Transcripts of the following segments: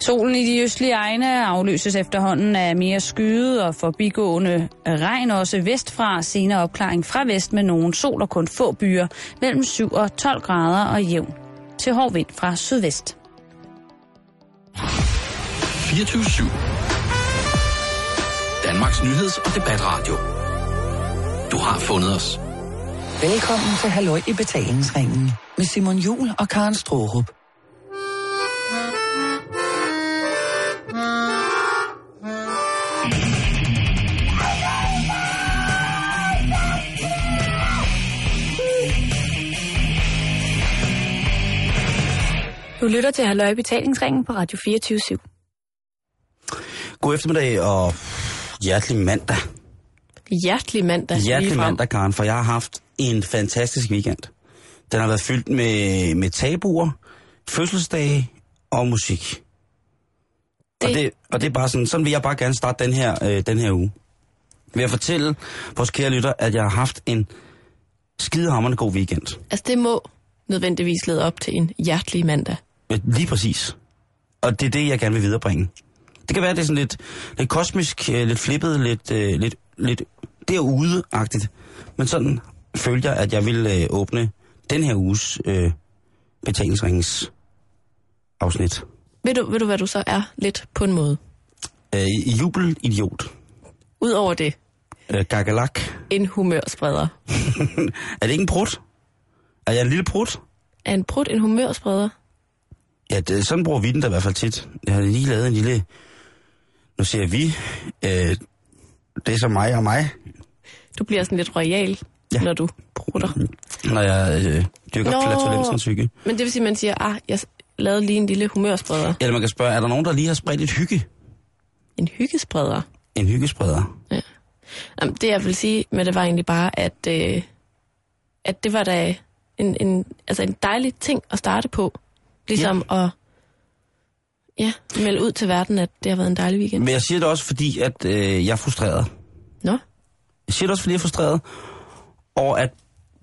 Solen i de østlige egne afløses efterhånden af mere skyde og forbigående regn også vestfra. Senere opklaring fra vest med nogen sol og kun få byer mellem 7 og 12 grader og jævn til hård vind fra sydvest. 24 Danmarks nyheds- og debatradio. Du har fundet os. Velkommen til Halløj i betalingsringen med Simon Jul og Karen Strohrup. Du lytter til Halløj Betalingsringen på Radio 24 God eftermiddag og hjertelig mandag. Hjertelig mandag. Hjertelig ligefrem. mandag, Karen, for jeg har haft en fantastisk weekend. Den har været fyldt med, med tabuer, fødselsdage og musik. Det... Og, det, og det er bare sådan, sådan vil jeg bare gerne starte den her, øh, den her uge. Ved at fortælle vores kære lytter, at jeg har haft en skidehammerende god weekend. Altså, det må nødvendigvis lede op til en hjertelig mandag. Øh, Lige præcis. Og det er det, jeg gerne vil viderebringe. Det kan være, det er sådan lidt, lidt kosmisk, øh, lidt flippet, lidt, øh, lidt, lidt derude-agtigt. Men sådan følte jeg, at jeg ville øh, åbne den her uges øh, betalingsringens afsnit. Ved du, ved du, hvad du så er lidt på en måde? Øh, jubelidiot. Udover det, Øh, gagalak. en humørspreder. er det ikke en prut? Er jeg en lille prut? Er en brud en humørspreder? Ja, det, sådan bruger vi den da i hvert fald tit. Jeg har lige lavet en lille... Nu siger vi... Øh, det er så mig og mig, Du bliver sådan lidt royal, Ja. ja. når du brutter. når jeg øh, dyrker flatulensens hygge. Men det vil sige, at man siger, ah, jeg lavede lige en lille humørspreder. Eller man kan spørge, er der nogen, der lige har spredt et hygge? En hyggespreder. En hyggespreder? Jamen, det jeg vil sige med det var egentlig bare, at, øh, at det var da en, en, altså en dejlig ting at starte på. Ligesom ja. at ja, melde ud til verden, at det har været en dejlig weekend. Men jeg siger det også, fordi at øh, jeg er frustreret. Nå, Jeg siger det også, fordi jeg er frustreret over, at,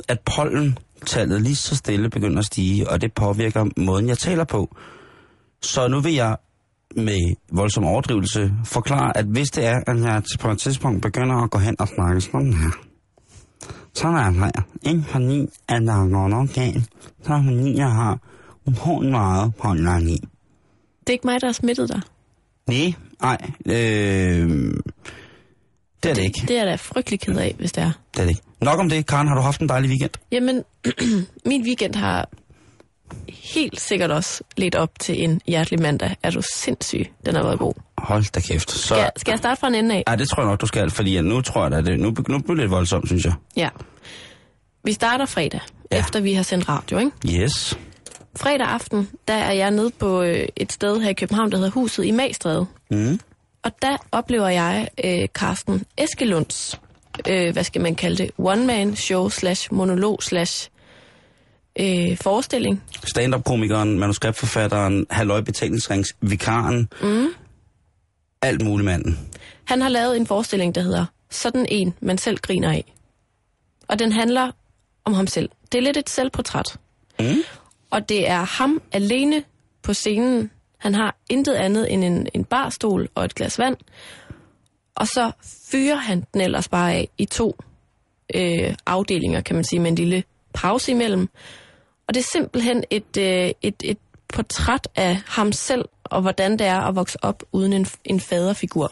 at pollentallet lige så stille begynder at stige, og det påvirker måden, jeg taler på. Så nu vil jeg med voldsom overdrivelse forklare, at hvis det er, at jeg på et tidspunkt begynder at gå hen og snakke sådan her, så er jeg her. Ikke fordi, at der går noget galt, så er fordi, jeg har utrolig meget pollen i. det er ikke mig, der har smittet dig. Nej, nej. Øh, det er det ikke. Det er jeg da frygtelig ked af, hvis det er. Det er det ikke. Nok om det. Karen, har du haft en dejlig weekend? Jamen, min weekend har helt sikkert også lidt op til en hjertelig mandag. Er du sindssyg? Den har været god. Hold da kæft. Så, Skal, skal jeg starte fra en ende af? Ja, det tror jeg nok, du skal, fordi nu tror jeg, at det, nu, nu bliver det lidt voldsomt, synes jeg. Ja. Vi starter fredag, ja. efter vi har sendt radio, ikke? Yes. Fredag aften, der er jeg nede på øh, et sted her i København, der hedder Huset i Magstræde. Mm. Og der oplever jeg øh, Carsten Eskelunds, øh, hvad skal man kalde det, one-man show slash monolog slash øh, forestilling. Stand-up-komikeren, manuskriptforfatteren, halvøj betalingsrings, vikaren. Mm. Alt muligt manden. Han har lavet en forestilling, der hedder Sådan en, man selv griner af. Og den handler om ham selv. Det er lidt et selvportræt. Mm. Og det er ham alene på scenen. Han har intet andet end en, en barstol og et glas vand. Og så fyrer han den ellers bare af i to øh, afdelinger, kan man sige, med en lille pause imellem. Og det er simpelthen et, øh, et, et portræt af ham selv, og hvordan det er at vokse op uden en, en faderfigur.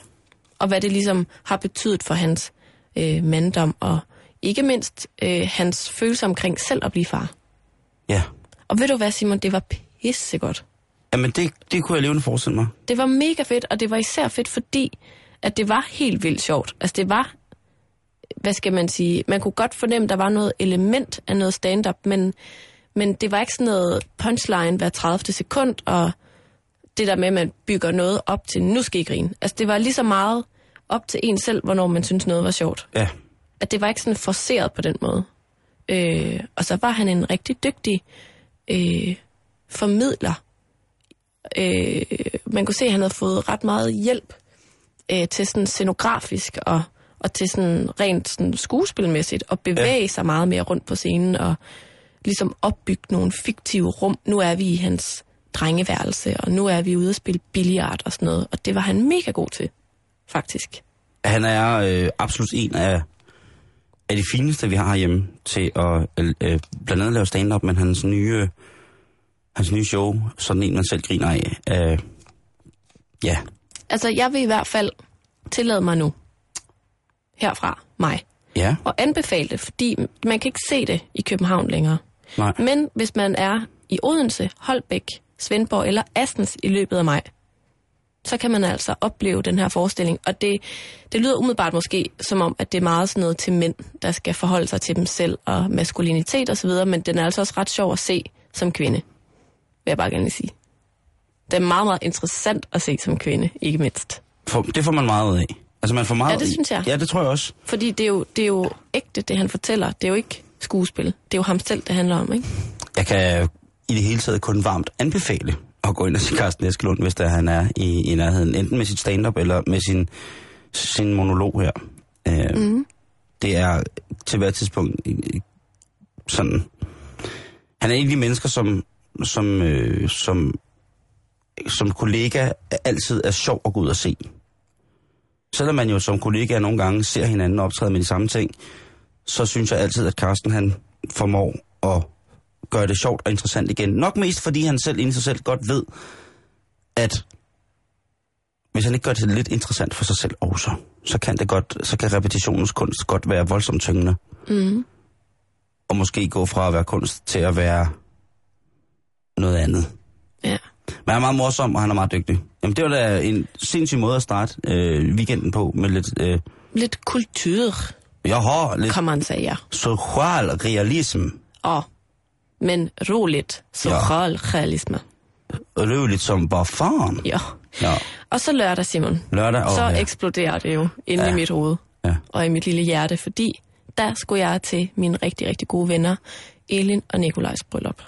Og hvad det ligesom har betydet for hans øh, manddom, og ikke mindst øh, hans følelse omkring selv at blive far. Ja. Og ved du hvad, Simon, det var pissegodt. Jamen, det, det kunne jeg levende forestille mig. Det var mega fedt, og det var især fedt, fordi at det var helt vildt sjovt. Altså det var, hvad skal man sige, man kunne godt fornemme, der var noget element af noget stand-up, men, men det var ikke sådan noget punchline hver 30. sekund, og det der med, at man bygger noget op til, nu skal I grine. Altså det var lige så meget op til en selv, hvornår man synes noget var sjovt. Ja. At det var ikke sådan forceret på den måde. Øh, og så var han en rigtig dygtig øh, formidler. Øh, man kunne se, at han havde fået ret meget hjælp øh, til sådan scenografisk og, og til sådan rent sådan skuespilmæssigt at bevæge ja. sig meget mere rundt på scenen og ligesom opbygge nogle fiktive rum. Nu er vi i hans drengeværelse, og nu er vi ude at spille billiard og sådan noget. Og det var han mega god til, faktisk. Han er øh, absolut en af, af de fineste, vi har herhjemme til at øh, øh, blandt andet lave stand-up, men hans nye, hans nye show, sådan en, man selv griner af. Øh, ja, Altså, jeg vil i hvert fald tillade mig nu, herfra, mig, ja, og anbefale det, fordi man kan ikke se det i København længere. nej. Men hvis man er i Odense, Holbæk, Svendborg eller Astens i løbet af maj, så kan man altså opleve den her forestilling. Og det, det lyder umiddelbart måske som om, at det er meget sådan noget til mænd, der skal forholde sig til dem selv og maskulinitet osv., men den er altså også ret sjov at se som kvinde, vil jeg bare gerne sige. Det er meget, meget interessant at se som kvinde, ikke mindst. For, det får man meget ud af. Altså, man får meget Ja, det synes jeg. Ja, det tror jeg også. Fordi det er, jo, det er jo ægte, det han fortæller. Det er jo ikke skuespil. Det er jo ham selv, det handler om, ikke? Jeg kan i det hele taget kun varmt anbefale at gå ind og se Carsten Eskelund, hvis der han er i, i nærheden. Enten med sit stand-up eller med sin, sin monolog her. Øh, mm. Det er til hver tidspunkt sådan... Han er en af de mennesker, som, som, øh, som, som kollega altid er sjov at gå ud og se. Selvom man jo som kollega nogle gange ser hinanden optræde med de samme ting, så synes jeg altid, at Carsten han formår at gøre det sjovt og interessant igen. Nok mest fordi han selv inden sig selv godt ved, at hvis han ikke gør det lidt interessant for sig selv også, så kan det godt, så kan repetitionens kunst godt være voldsomt tyngende. Mm. Og måske gå fra at være kunst til at være noget andet. Ja. Men han er meget morsom, og han er meget dygtig. Jamen, det var da en sindssyg måde at starte øh, weekenden på, med lidt... Øh, Lidt kultur, jeg har lidt kan man sige. social realism. Og, men roligt, social realisme. Løveligt som bare fan. Ja. Ja. Og så lørdag, Simon. Lørdag og... så ja. eksploderer det jo inde Ja. i mit hoved Ja. og i mit lille hjerte, fordi der skulle jeg til mine rigtig, rigtig gode venner, Elin og Nikolajs bryllup.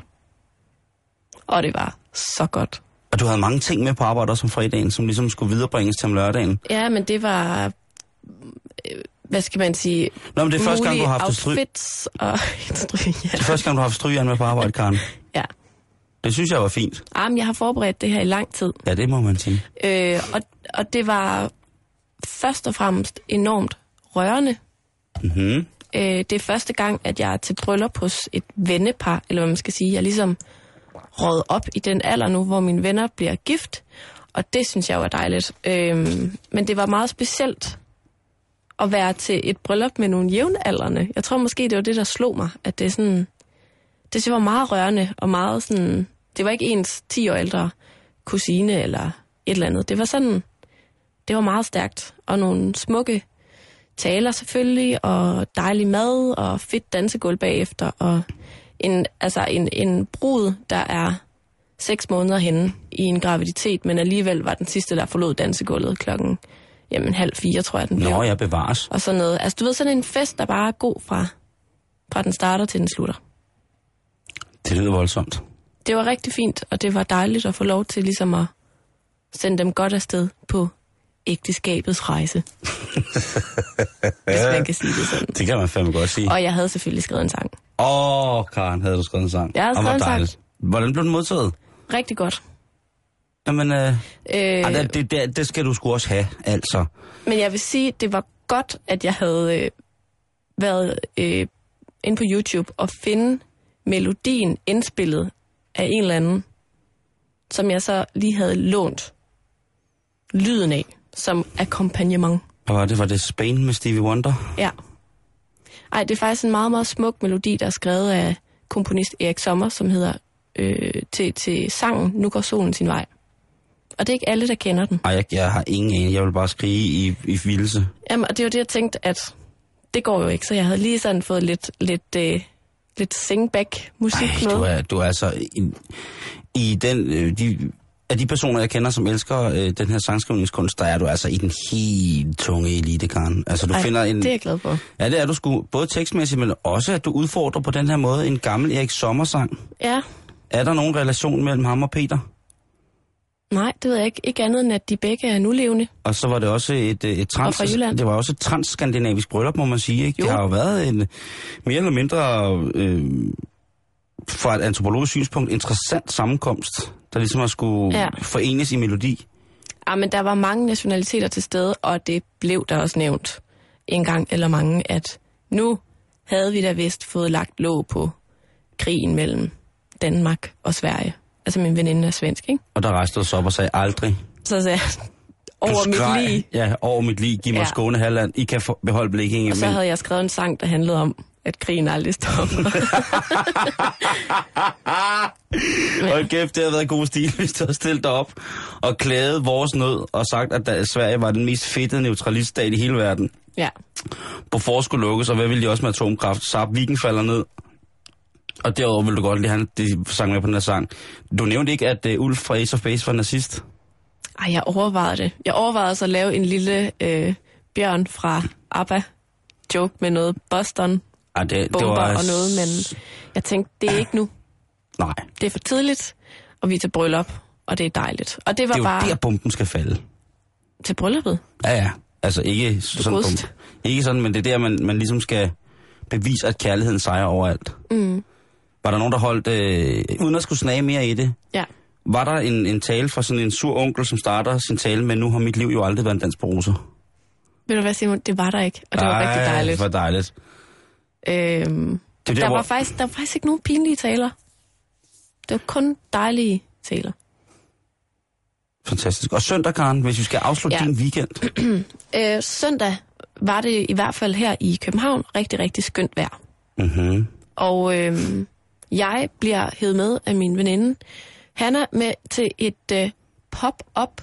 Og det var så godt. Og du havde mange ting med på arbejde også om fredagen, som ligesom skulle viderebringes til om lørdagen. Ja, men det var, øh, hvad skal man sige, Nå, men det er første gang, du har haft et stry... outfits og stry, ja. Det er første gang, du har haft strygeren med på arbejde, Karen. ja. Det synes jeg var fint. Jamen, jeg har forberedt det her i lang tid. Ja, det må man sige. Øh, og, og det var først og fremmest enormt rørende. Mm-hmm. Øh, det er første gang, at jeg er til bryllup hos et vennepar, eller hvad man skal sige. Jeg er ligesom råd op i den alder nu, hvor mine venner bliver gift, og det synes jeg er dejligt. Øh, men det var meget specielt at være til et bryllup med nogle jævnaldrende. Jeg tror måske, det var det, der slog mig, at det er sådan... Det var meget rørende, og meget sådan... Det var ikke ens 10 år ældre kusine eller et eller andet. Det var sådan... Det var meget stærkt, og nogle smukke taler selvfølgelig, og dejlig mad, og fedt dansegulv bagefter, og en, altså en, en brud, der er seks måneder henne i en graviditet, men alligevel var den sidste, der forlod dansegulvet klokken jamen, halv fire, tror jeg, den blev. Nå, jeg bevares. Og sådan noget. Altså, du ved, sådan en fest, der bare er god fra, fra den starter til den slutter. Det lyder voldsomt. Det var rigtig fint, og det var dejligt at få lov til ligesom at sende dem godt afsted på ægteskabets rejse. Hvis man kan sige det sådan. Det kan man fandme godt sige. Og jeg havde selvfølgelig skrevet en sang. Åh, oh, Karen, havde du skrevet en sang? Jeg havde skrevet en sang. Hvordan blev den modtaget? Rigtig godt. Jamen, øh, Øh, det, det, det, skal du sgu også have, altså. Men jeg vil sige, det var godt, at jeg havde øh, været øh, inde på YouTube og finde melodien indspillet af en eller anden, som jeg så lige havde lånt lyden af som akkompagnement. Hvad var det? Var det Spain med Stevie Wonder? Ja. Ej, det er faktisk en meget, meget smuk melodi, der er skrevet af komponist Erik Sommer, som hedder øh, til, til sangen Nu går solen sin vej. Og det er ikke alle, der kender den. Ej, jeg, jeg har ingen anelse. Jeg vil bare skrige i, i vildelse. Jamen, og det var det, jeg tænkte, at det går jo ikke. Så jeg havde lige sådan fået lidt, lidt, øh, lidt singback-musik Ej, med. du er, du er altså... I, i den, øh, de, af de personer, jeg kender, som elsker øh, den her sangskrivningskunst, der er du altså i den helt tunge elite, Karen. Altså, du Ej, finder en... det er jeg glad for. Ja, det er du sgu. Både tekstmæssigt, men også, at du udfordrer på den her måde en gammel Erik Sommer-sang. Ja, Er der nogen relation mellem ham og Peter? Nej, det ved jeg ikke. Ikke andet end, at de begge er nulevende. Og så var det også et, et trans... Og. Det var også et transskandinavisk bryllup, må man sige. Ikke? Jo. Det har jo været en mere eller mindre øh, fra et antropologisk synspunkt interessant sammenkomst, der ligesom har skulle Ja. ja. forenes i melodi. Ja, men der var mange nationaliteter til stede, og det blev der også nævnt en gang eller mange, at nu havde vi da vist fået lagt låg på krigen mellem Danmark og Sverige. Altså min veninde er svensk, ikke? Og der rejste jeg sig op og sagde aldrig. Så sagde jeg, Du over mit skreg, liv. Ja, over mit liv. Giv mig Ja. Skåne Halland. I kan få, beholde blikket. Og så havde jeg skrevet en sang, der handlede om, at krigen aldrig stopper. Hold kæft, det havde været god stil, hvis du havde stillet dig op og klaget vores nød og sagt, at da Sverige var den mest fedtede neutraliststat i hele verden. ja. På for skulle lukkes, og hvad ville de også med atomkraft? Saab Viking falder ned. Og derudover ville du godt lide, han de sang med på den her sang. Du nævnte ikke, at uh, Ulf fra Ace of Base var nazist? Ej, jeg overvejede det. Jeg overvejede også at lave en lille øh, bjørn fra ABBA joke med noget Boston Ej, det, det var... og noget, men jeg tænkte, det er ikke nu. Nej, Det er for tidligt, og vi er til bryllup, og det er dejligt. Og det var det er jo bare der, bomben skal falde. til brylluppet. Ja, ja. Altså ikke sådan, bombe. ikke sådan, men det er der, man, man ligesom skal bevise, at kærligheden sejrer overalt. Mm. Var der nogen, der holdt, øh, uden at skulle snage mere i det, Ja. var der en, en tale fra sådan en sur onkel, som starter sin tale med, nu har mit liv jo aldrig været en dans på roser. Ved du hvad, Simon? Det var der ikke, og det var rigtig dejligt. Hvor dejligt. Øhm, Det er der, der, var hvor, faktisk, der var faktisk ikke nogen pinlige taler. Det var kun dejlige taler. Fantastisk. Og søndag, Karen, hvis vi skal afslutte Ja. din weekend. Øh, søndag var det i hvert fald her i København rigtig, rigtig skønt vejr. Mm-hmm. Og øhm, jeg bliver hævet med af min veninde Hanna med til et øh, pop-up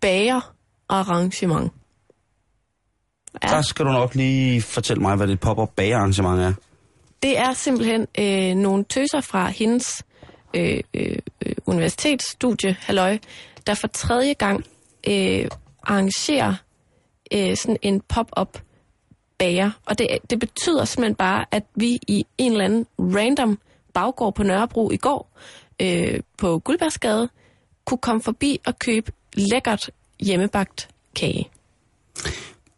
bager arrangement. Ja, Der skal du nok lige fortælle mig, hvad det pop-up bagerarrangement er. det er simpelthen øh, nogle tøser fra hendes øh, øh, universitetsstudie, halløj, der for tredje gang øh, arrangerer øh, sådan en pop-up bager. Og det, det betyder simpelthen bare, at vi i en eller anden random baggård på Nørrebro i går øh, på Guldbergsgade kunne komme forbi og købe lækkert hjemmebagt kage.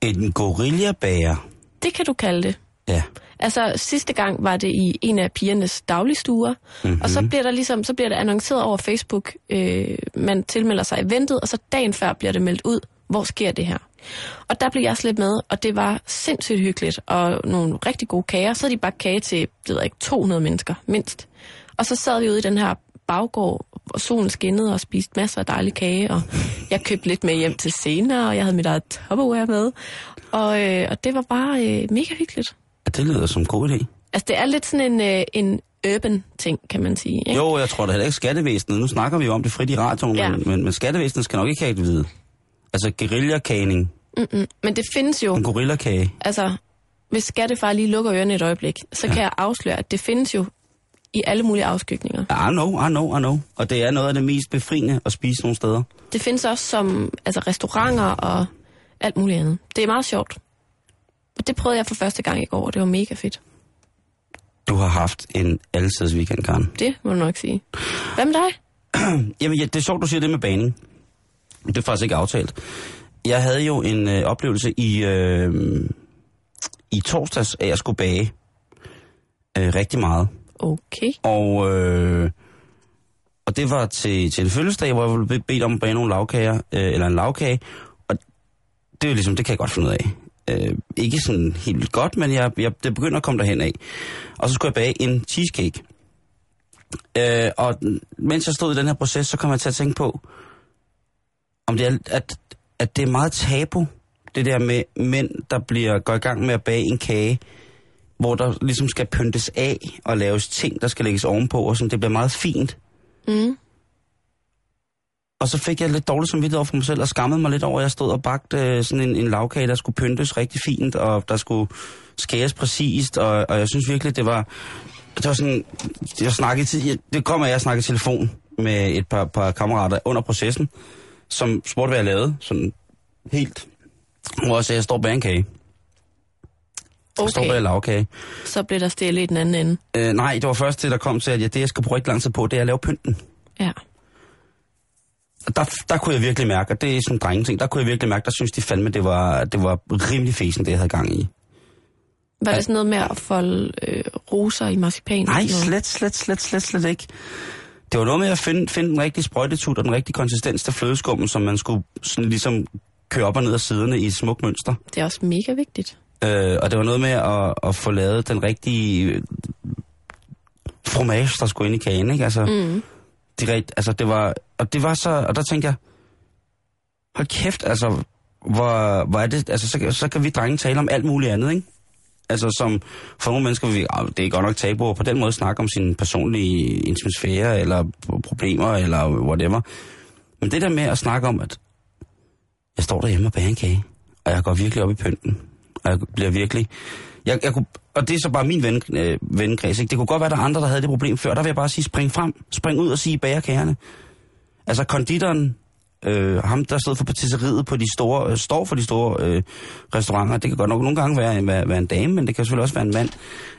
En gorillabager. Det kan du kalde det. Ja. Altså sidste gang var det i en af pigernes dagligstuer, mm-hmm. og så bliver der ligesom så bliver det annonceret over Facebook. Øh, man tilmelder sig eventet, og så dagen før bliver det meldt ud, hvor sker det her. Og der blev jeg slet med, og det var sindssygt hyggeligt, og nogle rigtig gode kager. Så havde de bare kage til, det ved ikke, 200 mennesker, mindst. Og så sad vi ude i den her baggård, og solen skinnede og spiste masser af dejlig kage, og jeg købte lidt med hjem til senere, og jeg havde mit eget Tupperware med. Og, øh, og det var bare øh, mega hyggeligt. ja. Det lyder som en god idé. Altså, det er lidt sådan en, øh, en urban ting, kan man sige. Ikke? Jo, jeg tror da heller ikke skattevæsenet. Nu snakker vi jo om det frit i radioen, ja. men, men, men skattevæsenet skal nok ikke have det vide. Altså guerillakaning. Mm-mm. Men det findes jo, En gorillakage. altså, hvis Skattefar lige lukker ørerne et øjeblik, så ja. kan jeg afsløre, at det findes jo i alle mulige afskygninger. I know, I know, I know. Og det er noget af det mest befriende at spise nogle steder. Det findes også som altså, restauranter og alt muligt andet. Det er meget sjovt. Og det prøvede jeg for første gang i går, og det var mega fedt. Du har haft en alsides weekend, Karen. Det må du nok sige. Hvad med dig? Jamen, ja, det er sjovt, du siger det med banen. Det er faktisk ikke aftalt. Jeg havde jo en øh, oplevelse i, øh, i torsdags, at jeg skulle bage øh, rigtig meget. Okay. Og, øh, og det var til, til en fødselsdag, hvor jeg blev bedt om at bage nogle lavkager, øh, eller en lavkage. Og det er jo ligesom, det kan jeg godt finde ud af. Øh, ikke sådan helt godt, men jeg, jeg, det begynder at komme derhen af. Og så skulle jeg bage en cheesecake. Øh, og mens jeg stod i den her proces, så kom jeg til at tænke på, om det er, at, at det er meget tabu, det der med mænd, der bliver går i gang med at bage en kage, hvor der ligesom skal pyntes af og laves ting, der skal lægges ovenpå, og sådan, det bliver meget fint. Mm. Og så fik jeg lidt dårligt samvittighed over for mig selv, og skammede mig lidt over, at jeg stod og bagte øh, sådan en, en lavkage, der skulle pyntes rigtig fint, og der skulle skæres præcist, og, og jeg synes virkelig, det var... Det var sådan... Jeg snakkede det kommer jeg, snakkede telefon med et par, par kammerater under processen, som spurgte, hvad jeg lavede, sådan helt... Hvor jeg sagde, jeg står bag en kage. Jeg står bag Okay, lavkage. så blev der stille i den anden ende. Øh, nej, det var først det, der kom til, at ja, det, jeg skal bruge ikke lang tid på, det er at lave pynten. Ja. Og der, der kunne jeg virkelig mærke, og det er sådan en drengeting, der kunne jeg virkelig mærke, der synes de fandme, det var, det var rimelig fesen, det jeg havde gang i. Var det sådan noget med at folde øh, roser i marcipan? Nej, slet, slet, slet, slet, slet ikke. Det var noget med at finde, finde den rigtige sprøjtetut og den rigtige konsistens til flødeskummen, som man skulle sådan ligesom køre op og ned af siderne i et smukt mønster. Det er også mega vigtigt. Øh, og det var noget med at, at få lavet den rigtige fromage, der skulle ind i kagen, ikke? Altså, Mm. de rigt, altså det var, og det var så, og der tænkte jeg, hold kæft, altså, hvor, hvor er det, altså så, så kan vi drenge tale om alt muligt andet, ikke? Altså som for nogle mennesker, vi, ah, det er godt nok tabu at på den måde snakke om sin personlige intimsfære, eller problemer, eller whatever. Men det der med at snakke om, at jeg står derhjemme og bager en kage, og jeg går virkelig op i pynten, og jeg bliver virkelig... Jeg, jeg kunne, og det er så bare min ven, øh, vennekreds, ikke? Det kunne godt være, at der er andre, der havde det problem før. Der vil jeg bare sige, spring frem, spring ud og sige bagerkagerne. Altså konditoren, øh, ham der stod for patisseriet på de store, øh, står for de store øh, restauranter, det kan godt nok nogle gange være, være, være en dame, men det kan selvfølgelig også være en mand.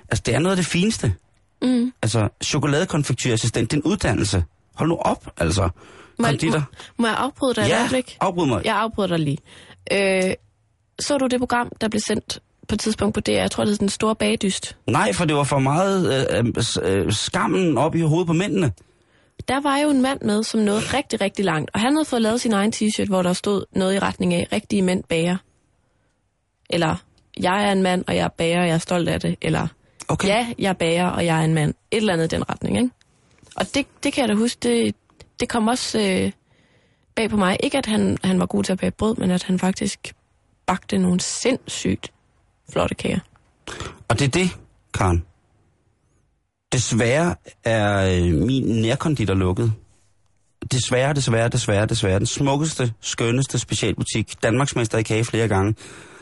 Altså det er noget af det fineste. Mm. Altså chokoladekonfekturassistent, det er en uddannelse. Hold nu op, altså. Må, jeg, må, må jeg afbryde dig et Ja, øjeblik? afbryd mig. Jeg afbryder dig lige. Øh, så du det program, der blev sendt på et tidspunkt på DR? Jeg tror, det hed Den Store Bagdyst. Nej, for det var for meget øh, øh, øh, skammen op i hovedet på mændene. Der var jo en mand med, som nåede rigtig, rigtig langt. Og han havde fået lavet sin egen t-shirt, hvor der stod noget i retning af, rigtige mænd bager. Eller, jeg er en mand, og jeg er bager, og jeg er stolt af det. Eller, Okay. ja, jeg bager, og jeg er en mand. Et eller andet i den retning, ikke? Og det, det kan jeg da huske, det, det kom også øh, bag på mig. Ikke at han, han var god til at bage brød, men at han faktisk bagte nogle sindssygt flotte kager. Og det er det, Karen. Desværre er øh, min nærkonditor lukket. Desværre, desværre, desværre, desværre. Den smukkeste, skønneste specialbutik, Danmarksmester i kage flere gange,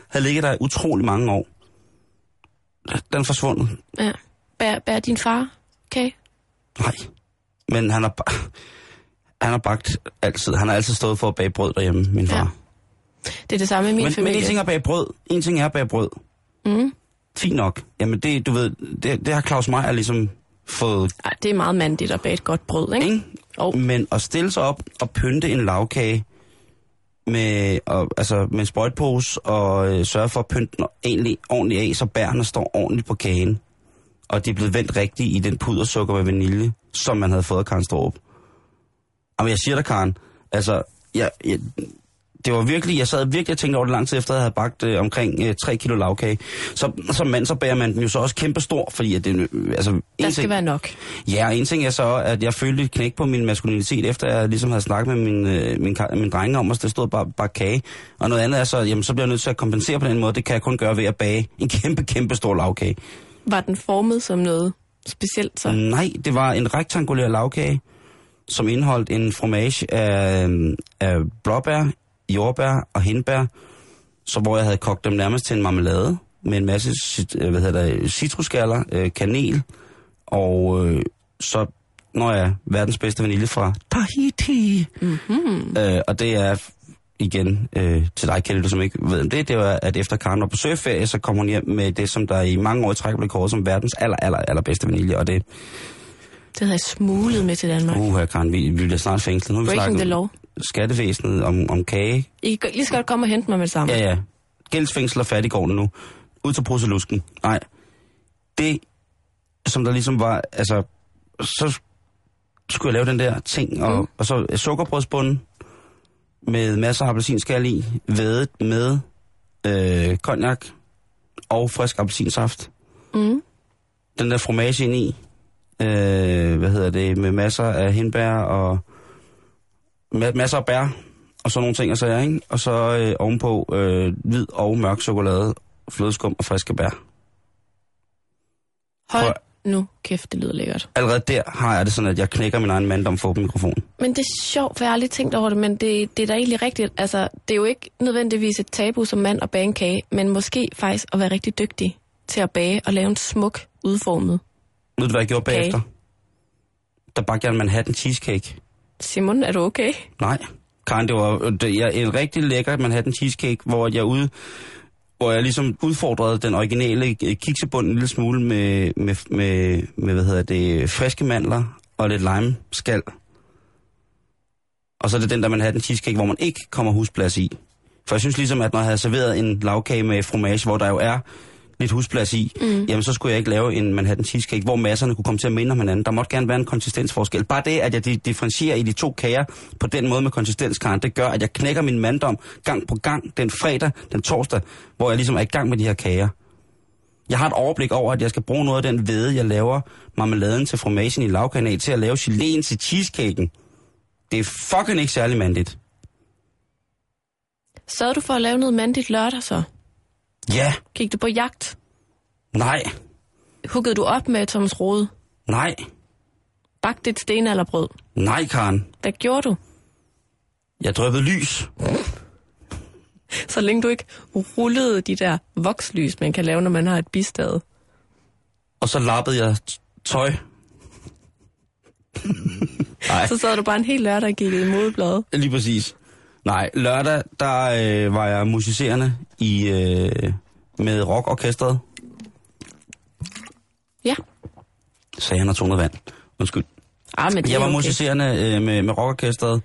havde ligget der i utrolig mange år. Den er forsvundet. Ja. Bærer, bærer din far kage? Nej. Men han har, han har bagt altid. Han har altid stået for at bage brød derhjemme, min far. Ja. Det er det samme i min Men, men familie. en ting er at bage brød. En ting er at bage brød. Mm. Fint nok. Jamen det, du ved, det, det har Claus Meier ligesom fået Ej, det er meget mandigt at bage et godt brød, ikke? Ikke? Jo. Men at stille sig op og pynte en lavkage med, og, altså, med sprøjtpose og øh, sørge for at pynte den egentlig ordentligt af, så bærene står ordentligt på kagen. Og de er blevet vendt rigtigt i den pudersukker med vanilje, som man havde fået af Karen Storup. Jamen jeg siger dig, Karen, altså, jeg, jeg, det var virkelig, jeg sad virkelig og tænkte over det lang tid efter, at jeg havde bagt øh, omkring øh, 3 kilo lavkage. Så som mand, så bærer man den jo så også kæmpe stor, fordi at det, øh, altså, en Der skal ting- være nok. Ja, og en ting er så, at jeg følte et knæk på min maskulinitet, efter jeg ligesom havde snakket med min, øh, min, min drenge om, at der stod bare, bare kage. Og noget andet er så, jamen, så bliver jeg nødt til at kompensere på den måde. Det kan jeg kun gøre ved at bage en kæmpe, kæmpe stor lavkage. Var den formet som noget specielt så? Nej, det var en rektangulær lavkage, som indeholdt en fromage af, af blåbær, jordbær og hindbær, så hvor jeg havde kogt dem nærmest til en marmelade med en masse øh, hvad hedder det, citrusskaller, øh, kanel og øh, så når jeg verdens bedste vanilje fra Tahiti. Mm-hmm. Øh, og det er igen øh, til dig, Kjell, du som ikke ved om det, det var, at efter Karen var på surferie, så kom hun hjem med det, som der i mange år i træk blev kåret som verdens aller, aller, allerbedste vanilje, og det, Det havde jeg smuglet med til Danmark. uh, her Karen, vi, vi bliver snart fængslet. Nu har vi Breaking snakket the law. Skattevæsenet, om, om kage. I kan lige så godt komme og hente mig med det samme. Ja, ja. Gældsfængsel og fattiggården nu. Ud til Bruselusken. Nej. Det, som der ligesom var, altså, så skulle jeg lave den der ting, og, mm. og så sukkerbrødsbunden med masser af appelsinskal i, vædet med øh, cognac og frisk appelsinsaft. Mm. Den der fromage ind i, øh, hvad hedder det, med masser af hindbær og ma- masser af bær og sådan nogle ting og sager, ikke? Og så øh, ovenpå øh, hvid og mørk chokolade, flødeskum og friske bær. Hold Prøv- nu kæft, det lyder lækkert. Allerede der har jeg det sådan, at jeg knækker min egen mandom for på mikrofonen. Men det er sjovt, for jeg har aldrig tænkt over det, men det, det er da egentlig rigtigt. Altså, det er jo ikke nødvendigvis et tabu som mand at bage en kage, men måske faktisk at være rigtig dygtig til at bage og lave en smuk, udformet. Ved du, hvad jeg gjorde Kage. bagefter? Der bagte jeg en Manhattan cheesecake. Simon, er du okay? Nej. Karen, det var det, jeg, en rigtig lækker Manhattan cheesecake, hvor jeg ude hvor jeg ligesom udfordrede den originale øh, kiksebund en lille smule med, med, med, med hvad hedder det, friske mandler og lidt lime skal. Og så er det den der Manhattan cheesecake, hvor man ikke kommer husplads i. For jeg synes ligesom, at når jeg havde serveret en lavkage med fromage, hvor der jo er lidt husplads i, mm. jamen så skulle jeg ikke lave en Manhattan cheesecake, hvor masserne kunne komme til at minde om hinanden. Der måtte gerne være en konsistensforskel. Bare det, at jeg di- differentierer i de to kager på den måde med konsistenskaren, det gør, at jeg knækker min manddom gang på gang den fredag, den torsdag, hvor jeg ligesom er i gang med de her kager. Jeg har et overblik over, at jeg skal bruge noget af den hvede, jeg laver marmeladen til fromagen i lavkagen af, til at lave geléen til cheesecaken. Det er fucking ikke særlig mandigt. Sørgede du for at lave noget mandigt lørdag så? Ja, Gik du på jagt? nej, Huggede du op med Thomas Rode? nej, Bagte et stenalderbrød? nej, Karen. Hvad gjorde du? Jeg drøbede lys. Så længe du ikke rullede de der vokslys, man kan lave, når man har et bistad. Og så lappede jeg tøj. Så sad du bare en hel lørdag og kiggede i modebladet. lige præcis. Nej, lørdag, der øh, var jeg musicerende i, øh, med rockorkestret. Ja. Sagde han og tog noget vand. Undskyld. Ah, men Jeg var okay. musicerende øh, med, med rockorkestret,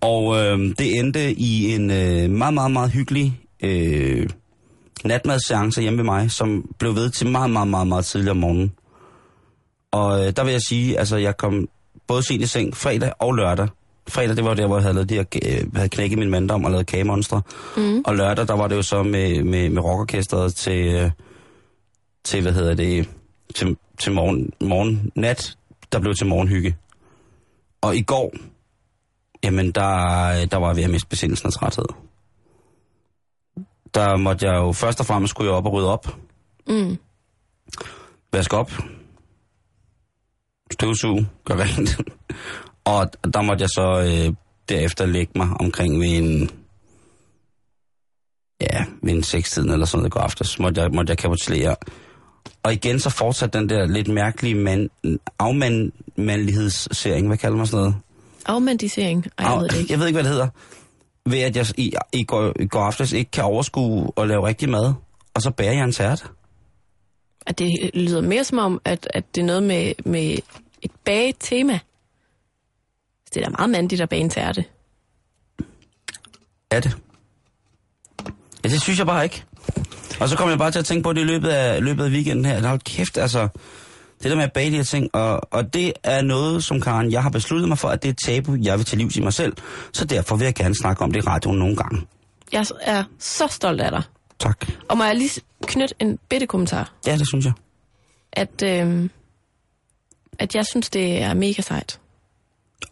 og øh, det endte i en øh, meget, meget, meget hyggelig øh, natmadsseance hjemme ved mig, som blev ved til meget, meget, meget, meget tidligt om morgenen. Og øh, der vil jeg sige, altså jeg kom både sent i seng fredag og lørdag. Fredag, det var der, hvor jeg havde, lavet de her, øh, havde knækket min mandom og lavet kagemonstre. Mm. Og lørdag, der var det jo så med, med, med rockorkestret til, øh, til, hvad hedder det, til, til morgen, morgen, nat, der blev til morgenhygge. Og i går, jamen der, der var jeg ved at miste besindelsen af træthed. Der måtte jeg jo først og fremmest skulle jeg op og rydde op. Mm. Vaske op. Støvsuge. Gør rent. Og der måtte jeg så øh, derefter lægge mig omkring ved en... Ja, ved en sekstiden eller sådan noget i går aftes, måtte jeg, måtte jeg kapitulere. Og igen så fortsatte den der lidt mærkelige man, afmandlighedssering, hvad kalder man sådan noget? Afmandisering. Ej, jeg ved det ikke. Jeg ved ikke, hvad det hedder. Ved at jeg i, i, går, i går aftes ikke kan overskue at lave rigtig mad, og så bærer jeg en tært. At det lyder mere som om, at, at det er noget med, med et bagetema. Det er da meget mandigt at bage en tærte. Er det? Ja, det synes jeg bare ikke. Og så kom jeg bare til at tænke på det i løbet af, løbet af weekenden her. Hold kæft, altså. Det der med at bage de her ting, og, og det er noget, som Karen, jeg har besluttet mig for, at det er et tabu, jeg vil til livs i mig selv. Så derfor vil jeg gerne snakke om det i radioen nogle gange. Jeg er så stolt af dig. Tak. Og må jeg lige knytte en bitte kommentar? Ja, det synes jeg. At, øh, at jeg synes, det er mega sejt.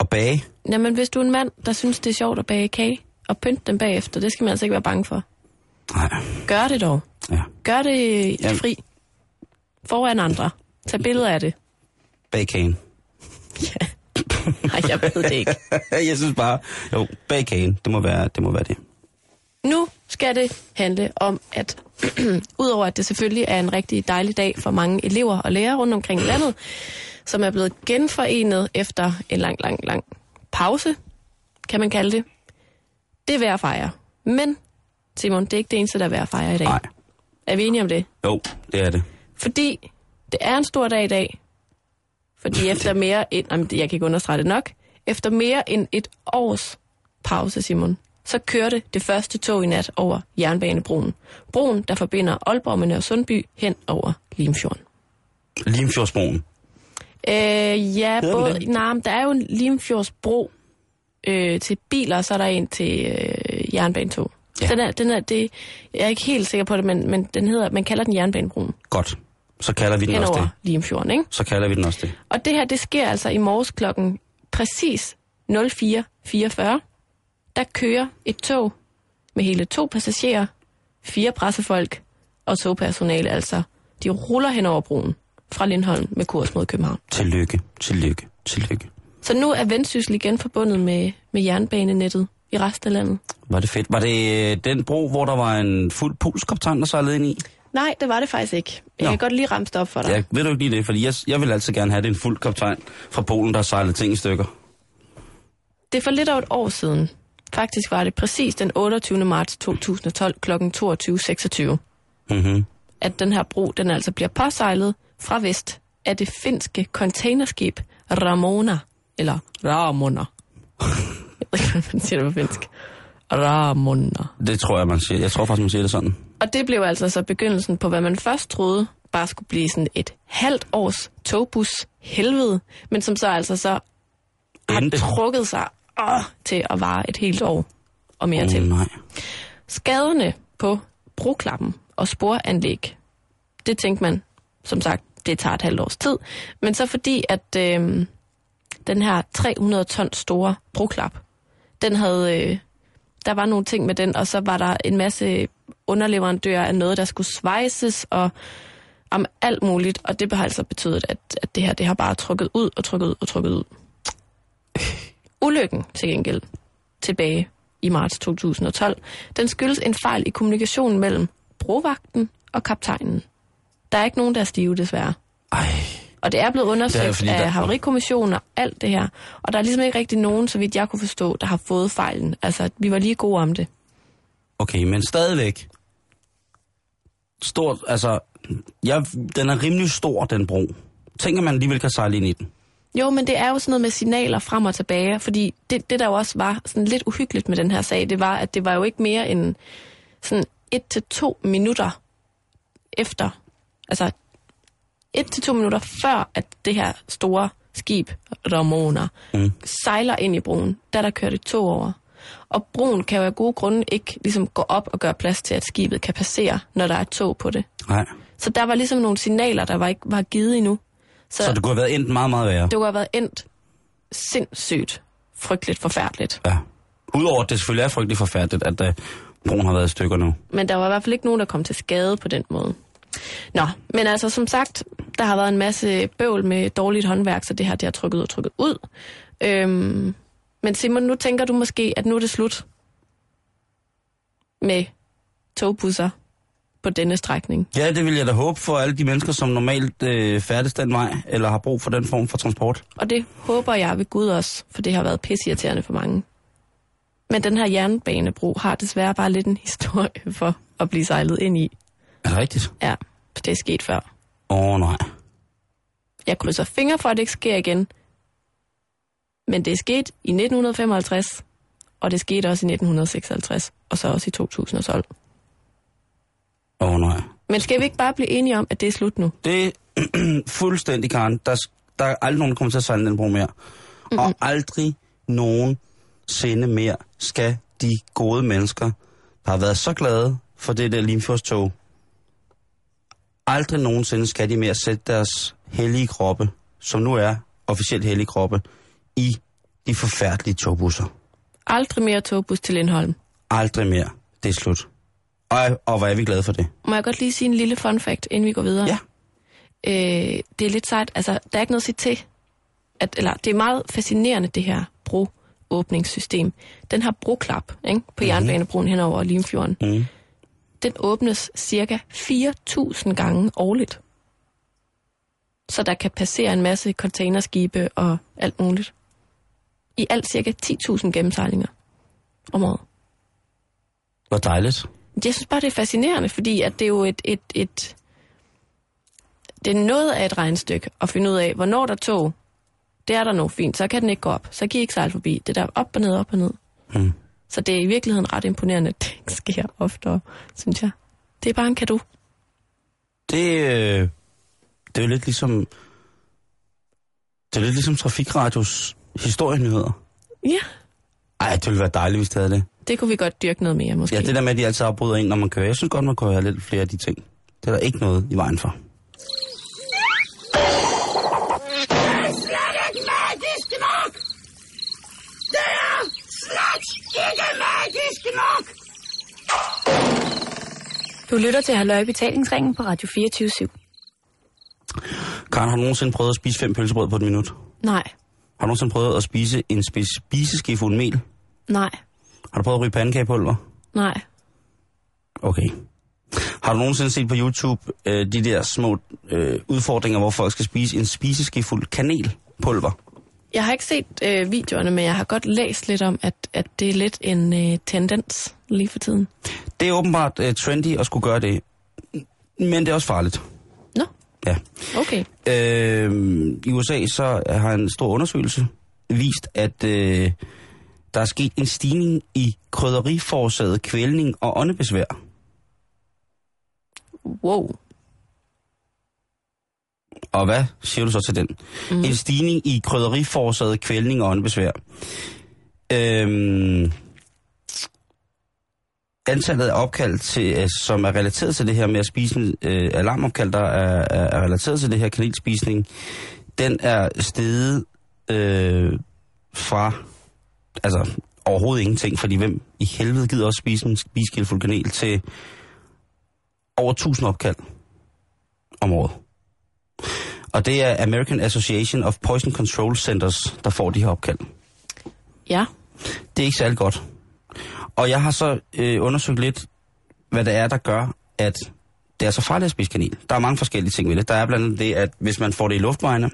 Og bage. Jamen, hvis du er en mand, der synes, det er sjovt at bage kage, og pynte dem bagefter, det skal man altså ikke være bange for. Nej, Gør det dog. ja. Gør det i Jamen. fri. Foran andre. Tag billeder af det. Bag kagen. Nej, jeg ved det ikke. jeg synes bare, jo, bag kagen, det må være det. Må være det. Nu skal det handle om, at udover at det selvfølgelig er en rigtig dejlig dag for mange elever og lærere rundt omkring i landet, som er blevet genforenet efter en lang, lang, lang pause, kan man kalde det. Det er værd at fejre. Men, Simon, det er ikke det eneste, der er værd at fejre i dag. Nej, Er vi enige om det? jo, det er det. Fordi det er en stor dag i dag. Fordi efter mere end, jamen, jeg kan ikke understrege det nok, efter mere end et års pause, Simon, så kørte det første tog i nat over Jernbanebroen. Broen, der forbinder Aalborg med Nørre Sundby hen over Limfjorden. Limfjordsbroen. Øh, ja, den både, nej, der er jo en Limfjordsbro øh, til biler, og så er der en til øh, jernbanetog. Ja. Den er, den er, det, jeg er ikke helt sikker på det, men, men den hedder, man kalder den Jernbanebroen Godt. Så kalder vi den hen også det. Limfjorden, ikke? Så kalder vi den også det. Og det her, det sker altså i morges klokken præcis 04.44. Der kører et tog med hele to passagerer, fire pressefolk og togpersonale, altså. De ruller hen over broen fra Lindholm med kurs mod København. Tillykke, tillykke, tillykke. Så nu er Vendsyssel igen forbundet med, med jernbanenettet i resten af landet. Var det fedt. Var det øh, den bro, hvor der var en fuld polskaptajn, der sejlede ind i? Nej, det var det faktisk ikke. Jeg Nå. kan godt lige ramse det op for dig. Ja, ved du ikke lige det? Fordi jeg, jeg vil altid gerne have det en fuld kaptajn fra Polen, der sejlede ting i stykker. Det er for lidt over et år siden. Faktisk var det præcis den 28. marts 2012 kl. 22.26. Mhm. at den her bro, den altså bliver påsejlet fra vest af det finske containerskib Ramona, eller Ramona. Jeg ved ikke, hvordan man siger det på finsk. Ramona. Det tror jeg, man siger. Jeg tror faktisk, man siger det sådan. Og det blev altså så begyndelsen på, hvad man først troede bare skulle blive sådan et halvt års togbus helvede, men som så altså så har Endte. trukket sig åh, til at vare et helt år og mere Åh, til. nej. Skaderne på broklappen og sporanlæg, det tænkte man, som sagt, det tager et halvt års tid. Men så fordi, at øh, den her 300 ton store broklap, den havde, øh, der var nogle ting med den, og så var der en masse underleverandører af noget, der skulle svejses, og om alt muligt, og det har altså betydet, at, at det her, det har bare trukket ud og trukket ud og trukket ud. Ulykken til gengæld tilbage i marts 2012, den skyldes en fejl i kommunikationen mellem brovagten og kaptajnen. Der er ikke nogen, der er stive, desværre. Ej, Og det er blevet undersøgt Det er fordi, af der- havarikommissionen og alt det her. Og der er ligesom ikke rigtig nogen, så vidt jeg kunne forstå, der har fået fejlen. Altså, vi var lige gode om det. okay, men stadigvæk. Stort, altså... Jeg, den er rimelig stor, den bro. Tænker man alligevel kan sejle ind i den. Jo, men det er jo sådan noget med signaler frem og tilbage, fordi det, det der jo også var sådan lidt uhyggeligt med den her sag, det var, at det var jo ikke mere end sådan et til to minutter efter, altså et til to minutter før, at det her store skib, Ramona, mm. sejler ind i broen, der der kørt et tog over. Og broen kan jo af gode grunde ikke ligesom gå op og gøre plads til, at skibet kan passere, når der er tog på det. Nej. Så der var ligesom nogle signaler, der var ikke var givet endnu. Så, Så det kunne have været endt meget, meget værre. det kunne have været endt sindssygt frygteligt forfærdeligt. Ja. Udover at det selvfølgelig er frygtelig forfærdeligt, at uh, broen har været i stykker nu. Men der var i hvert fald ikke nogen, der kom til skade på den måde. Nå, men altså som sagt, der har været en masse bøvl med dårligt håndværk, så det her det har trykket og trykket ud. Øhm, men Simon, nu tænker du måske, at nu er det slut med togbusser på denne strækning. Ja, det vil jeg da håbe for alle de mennesker, som normalt øh, færdes den vej, eller har brug for den form for transport. Og det håber jeg ved Gud også, for det har været pisseirriterende for mange. Men den her jernbanebro har desværre bare lidt en historie for at blive sejlet ind i. Er det rigtigt? Ja, for det er sket før. Åh, oh, nej. Jeg krydser fingre for, at det ikke sker igen. Men det er sket i 1955, og det skete også i 1956, og så også i 2012. Åh, oh, nej. Men skal vi ikke bare blive enige om, at det er slut nu? Det er fuldstændig, Karen. Der, der er aldrig nogen, der kommer til at sejle den bro mere. Mm-hmm. Og aldrig nogen sinde mere skal de gode mennesker, der har været så glade for det der Limfjordstog, aldrig nogensinde skal de mere sætte deres hellige kroppe, som nu er officielt hellige kroppe, i de forfærdelige togbusser. Aldrig mere togbus til Lindholm. Aldrig mere. Det er slut. Og, og hvor er vi glade for det. Må jeg godt lige sige en lille fun fact, inden vi går videre? Ja. Øh, det er lidt sejt. Altså, der er ikke noget at sige til. At, eller, det er meget fascinerende, det her broåbningssystem. Den har broklap ikke? på jernbanebroen hen over Limfjorden. Mm. Den åbnes cirka 4.000 gange årligt. Så der kan passere en masse containerskibe og alt muligt. I alt cirka 10.000 gennemsejlinger om året. Hvor dejligt. Jeg synes bare, det er fascinerende, fordi at det er jo et, et, et, det er noget af et regnstykke at finde ud af, hvornår der er tog, det er der nu fint, så kan den ikke gå op, så kan I ikke sejle forbi. Det er der op og ned, op og ned. Mm. Så det er i virkeligheden ret imponerende, at det ikke sker oftere, synes jeg. Det er bare en kado. Det, øh, det er jo lidt ligesom... Det er lidt ligesom Trafikradios historienyheder. Ja, Ej, det ville være dejligt, hvis det havde det. det kunne vi godt dyrke noget mere, måske. Ja, det der med, at de altid afbryder en, når man kører. Jeg synes godt, man kunne have lidt flere af de ting. Det er der ikke noget i vejen for. Du lytter til Halløj Betalingsringen på Radio 24 Karen, har du nogensinde prøvet at spise fem pølsebrød på et minut? Nej, Har du nogensinde prøvet at spise en spi- spiseskefuld mel? nej, Har du prøvet at ryge pandekagepulver? nej. Okay. Har du nogensinde set på YouTube øh, de der små øh, udfordringer, hvor folk skal spise en spiseskefuld kanelpulver? Jeg har ikke set øh, videoerne, men jeg har godt læst lidt om, at, at det er lidt en øh, tendens lige for tiden. Det er åbenbart øh, trendy at skulle gøre det, men det er også farligt. Nå, Ja. okay. Øh, I USA så har en stor undersøgelse vist, at øh, der er sket en stigning i krydderiforårsaget kvælning og åndebesvær. Wow. Og hvad siger du så til den? Mm. En stigning i krydderiforårsaget kvælning og åndebesvær. Øhm, antallet af opkald, til, øh, som er relateret til det her med at spise øh, alarmopkald, der er, er, er relateret til det her kanelspisning, den er steget øh, fra altså overhovedet ingenting, fordi hvem i helvede gider også spise en spiskildfuld kanel til over 1000 opkald om året. Og det er American Association of Poison Control Centers, der får de her opkald. Ja. Det er ikke særlig godt. Og jeg har så øh, undersøgt lidt, hvad det er, der gør, at det er så farligt at spise kanel. Der er mange forskellige ting ved det. Der er blandt andet det, at hvis man får det i luftvejene,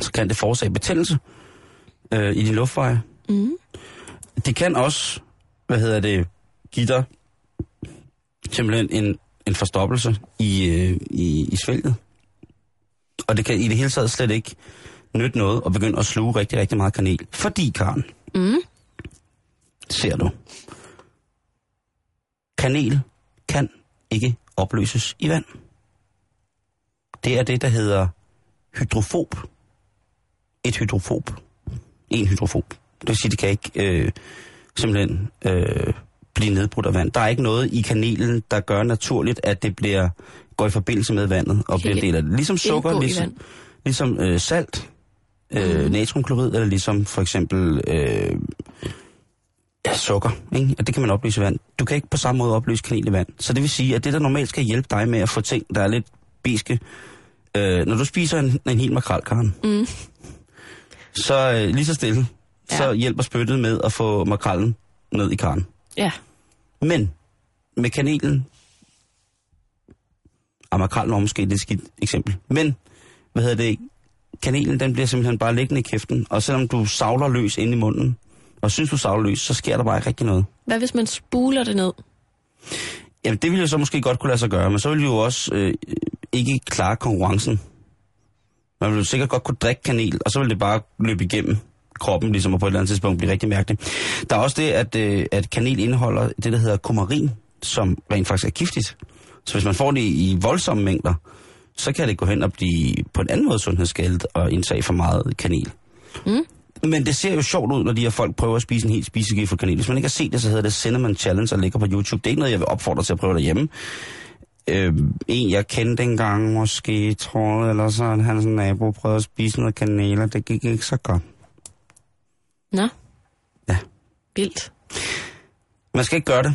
så kan det forårsage betændelse øh, i de luftveje. Mm. Det kan også, hvad hedder det, give dig simpelthen en, en forstoppelse i, øh, i, i svælget. Og det kan i det hele taget slet ikke nytte noget at begynde at sluge rigtig, rigtig meget kanel. Fordi, Karen, Mm. ser du, kanel kan ikke opløses i vand. Det er det, der hedder hydrofob. Et hydrofob. En hydrofob. Det vil sige, det kan ikke øh, simpelthen øh, blive nedbrudt af vand. Der er ikke noget i kanelen, der gør naturligt, at det bliver går i forbindelse med vandet og bliver en del af det. Ligesom sukker, ligesom, ligesom øh, salt, øh, Mhm. natriumklorid, eller ligesom for eksempel øh, ja, sukker. Ikke? Og det kan man opløse i vand. Du kan ikke på samme måde opløse kanel i vand. Så det vil sige, at det, der normalt skal hjælpe dig med at få ting, der er lidt biske, øh, når du spiser en, en hel makrel, Karen, Mm. så øh, lige så stille, ja. så hjælper spyttet med at få makrallen ned i karen. Ja. Men med kanelen, og makrallen var måske et lidt skidt eksempel, men hvad hedder det, kanelen den bliver simpelthen bare liggende i kæften, og selvom du savler løs ind i munden, og synes du savler løs, så sker der bare ikke rigtig noget. Hvad hvis man spuler det ned? Jamen det ville jo så måske godt kunne lade sig gøre, men så ville vi jo også øh, ikke klare konkurrencen. Man ville jo sikkert godt kunne drikke kanel, og så ville det bare løbe igennem kroppen, ligesom og på et eller andet tidspunkt blive rigtig mærkeligt. Der er også det, at, øh, at kanel indeholder det, der hedder kumarin, som rent faktisk er giftigt. Så hvis man får det i voldsomme mængder, så kan det gå hen og blive på en anden måde sundhedsskadet og indtage for meget kanel. Mm. Men det ser jo sjovt ud, når de her folk prøver at spise en helt spisegift for kanel. Hvis man ikke har set det, så hedder det Cinnamon Challenge og ligger på YouTube. Det er ikke noget, jeg vil opfordre til at prøve derhjemme. Øh, en, jeg kendte engang måske, tror jeg, eller så at hans nabo prøvede at spise noget kanel, og det gik ikke så godt. Nå. Ja. Vildt. Man skal ikke gøre det.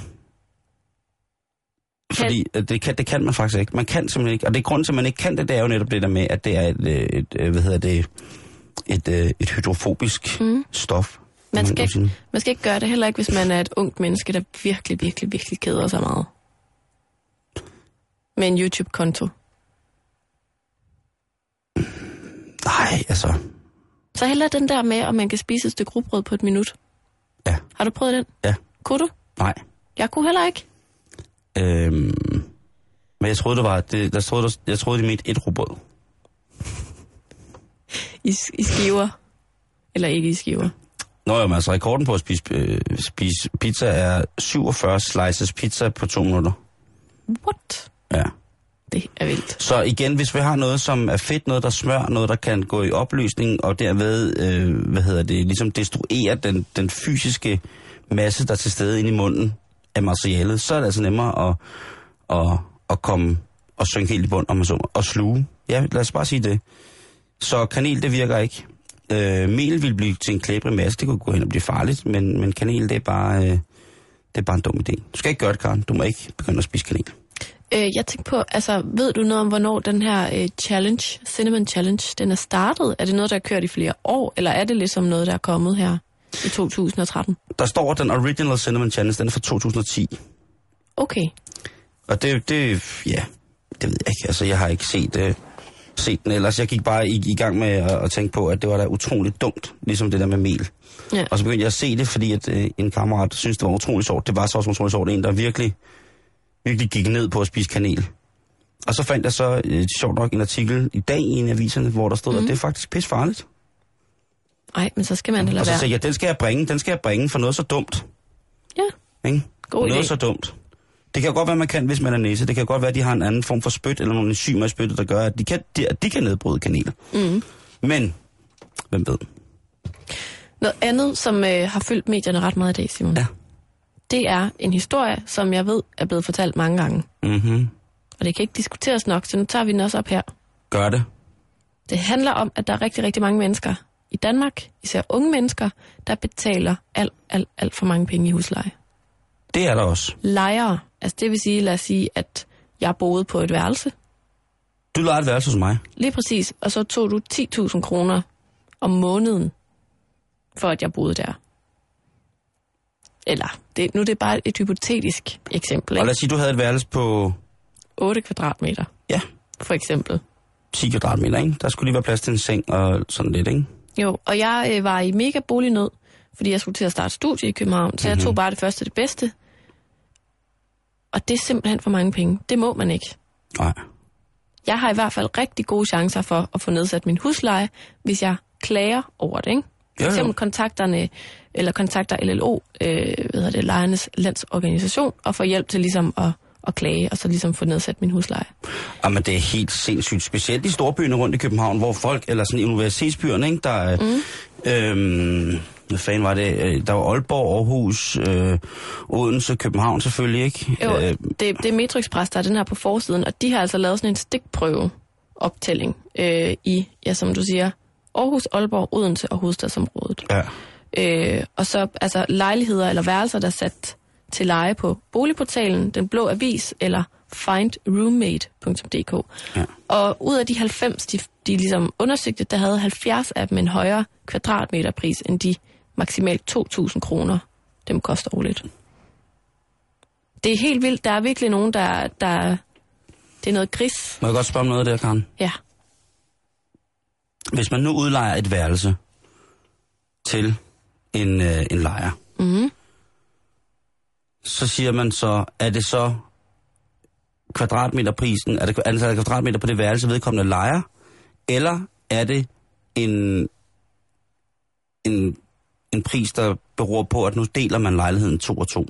Fordi øh, det kan, det kan man faktisk ikke. Man kan simpelthen ikke. Og det er grunden til, at man ikke kan det, det er jo netop det der med, at det er et, øh, et, et hvad hedder det, et, øh, et hydrofobisk Mm. stof. Man skal, sige. man skal ikke gøre det heller ikke, hvis man er et ungt menneske, der virkelig, virkelig, virkelig keder sig meget. Med en YouTube-konto. Nej, altså, Så heller den der med, at man kan spise et stykke rugbrød på et minut. Ja. Har du prøvet den? Ja. Kunne du? nej. Jeg kunne heller ikke. Øhm, men jeg troede, det var, det, jeg troede, jeg troede, de mente et rugbrød. I, I skiver. Eller ikke i skiver. Nå jo, men altså rekorden på at spise, øh, spise pizza er 47 slices pizza på to minutter. What? Ja. Det er vildt. Så igen, hvis vi har noget, som er fedt, noget, der smør, noget, der kan gå i opløsning, og derved, øh, hvad hedder det, ligesom destruere den, den fysiske masse, der er til stede inde i munden af materialet, så er det altså nemmere at, at, at komme og synke helt i bund, om man så må, og sluge. Ja, lad os bare sige det. Så kanel, det virker ikke. Øh, mel vil blive til en klæbrig masse, det kunne gå hen og blive farligt, men, men kanel, det er bare... Øh, det er bare en dum idé. Du skal ikke gøre det, Karen. Du må ikke begynde at spise kanel. Øh, jeg tænkte på, altså, ved du noget om, hvornår den her øh, challenge, Cinnamon Challenge, den er startet? Er det noget, der har kørt i flere år, eller er det ligesom noget, der er kommet her i 2013? Der står, den Original Cinnamon Challenge, den er fra 2010. Okay. Og det, det, ja, det ved jeg ikke. Altså, jeg har ikke set, øh, set den ellers. Jeg gik bare i, i gang med at, at tænke på, at det var da utroligt dumt, ligesom det der med mel. Ja. Og så begyndte jeg at se det, fordi at, øh, en kammerat synes det var utroligt sjovt. Det var så også utroligt sjovt. En, der virkelig, virkelig gik ned på at spise kanel. Og så fandt jeg så, øh, sjovt nok, en artikel i dag i en af aviserne, hvor der stod, mm. at det er faktisk pis farligt. Nej, men så skal man da Og lade så være. tænkte jeg, den skal jeg bringe, den skal jeg bringe for noget så dumt. Ja, Ikke? God noget idé. så dumt. Det kan godt være, man kan, hvis man er næse. Det kan godt være, at de har en anden form for spyt, eller nogle enzymer i spyttet, der gør, at de kan, de, at de kan nedbryde kanel. mm. Men, hvem ved? Noget andet, som øh, har fyldt medierne ret meget i dag, Simon. Ja. Det er en historie, som jeg ved er blevet fortalt mange gange. Mhm. Og det kan ikke diskuteres nok, så nu tager vi den også op her. Gør det. Det handler om, at der er rigtig, rigtig mange mennesker i Danmark, især unge mennesker, der betaler alt, alt, alt for mange penge i husleje. Det er der også. Lejere, altså det vil sige, lad os sige, at jeg boede på et værelse, Du leger et værelse hos mig. lige præcis, og så tog du 10.000 kroner om måneden, for at jeg boede der. Eller, det, nu er det bare et hypotetisk eksempel, Og lad ikke? os sige, du havde et værelse på 8 kvadratmeter, ja, for eksempel. 10 kvadratmeter, ikke? Der skulle lige være plads til en seng og sådan lidt, ikke? Jo, og jeg øh, var i mega bolignød, fordi jeg skulle til at starte studie i København, så jeg Mhm. tog bare det første det bedste. Og det er simpelthen for mange penge. Det må man ikke. Nej. Jeg har i hvert fald rigtig gode chancer for at få nedsat min husleje, hvis jeg klager over det, ikke? For eksempel kontakterne, eller kontakter LLO, øh, hvad hedder det, lejernes landsorganisation, og får hjælp til ligesom at, at klage, og så ligesom få nedsat min husleje. Jamen, det er helt sindssygt. Specielt i storbyerne rundt i København, hvor folk, eller sådan i universitetsbyerne, ikke? Der er, mm. øhm, hvad fanden var det? Øh, Der var Aalborg, Aarhus, øh, Odense, København selvfølgelig, ikke? Jo, Øh, det, det er Metro Express, der er den her på forsiden, og de har altså lavet sådan en stikprøve optælling øh, i, ja, som du siger, Aarhus, Aalborg, Odense og hovedstadsområdet. ja. Øh, og så altså lejligheder eller værelser, der er sat til leje på boligportalen, Den Blå Avis eller findroommate.dk. Ja. Og ud af de 90, de, de ligesom undersøgte, der havde 70 af dem en højere kvadratmeterpris end de maksimalt 2.000 kroner, dem koster årligt. Det er helt vildt. Der er virkelig nogen, der, der det er noget gris. Må jeg godt spørge om noget der, Karen? Ja. Hvis man nu udlejer et værelse til en, øh, en lejer, Mm-hmm. Så siger man så, er det så kvadratmeterprisen, er det antallet af kvadratmeter på det værelse, vedkommende lejer, eller er det en, en, en pris, der beror på, at nu deler man lejligheden to og to?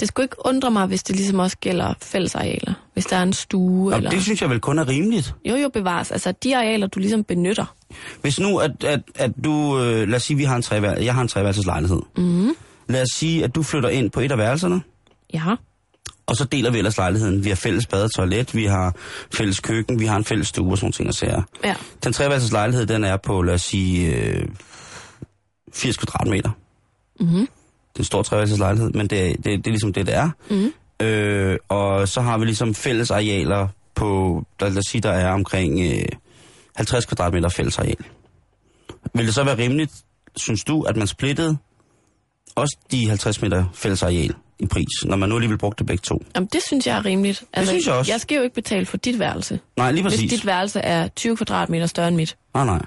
Det skulle ikke undre mig, hvis det ligesom også gælder fællesarealer. Hvis der er en stue Nå, eller... det synes jeg vel kun er rimeligt. Jo, jo, bevares. Altså, de arealer, du ligesom benytter. Hvis nu, at, at, at du, øh, lad os sige, vi har en trevær, jeg har en treværelses lejlighed. Mm. Lad os sige, at du flytter ind på et af værelserne, Ja. og så deler vi ellers lejligheden. Vi har fælles bad og toilet, vi har fælles køkken, vi har en fælles stue og sådan ting og sager. Ja. Den treværelses lejlighed, den er på, lad os sige, øh, 80 kvadratmeter. Mm-hmm. Det er en stor treværelses lejlighed, men det, det, det er ligesom det, det er. Mm. Øh, og så har vi ligesom fælles arealer på, lad os sige, der er omkring øh, 50 kvadratmeter fælles areal. Vil det så være rimeligt, synes du, at man splittede også de 50 meter fælles areal i pris, når man nu alligevel brugte begge to? Jamen, det synes jeg er rimeligt. Altså, synes jeg også. Jeg skal jo ikke betale for dit værelse. Nej, lige Hvis præcis. dit værelse er 20 kvadratmeter større end mit. Nej, nej.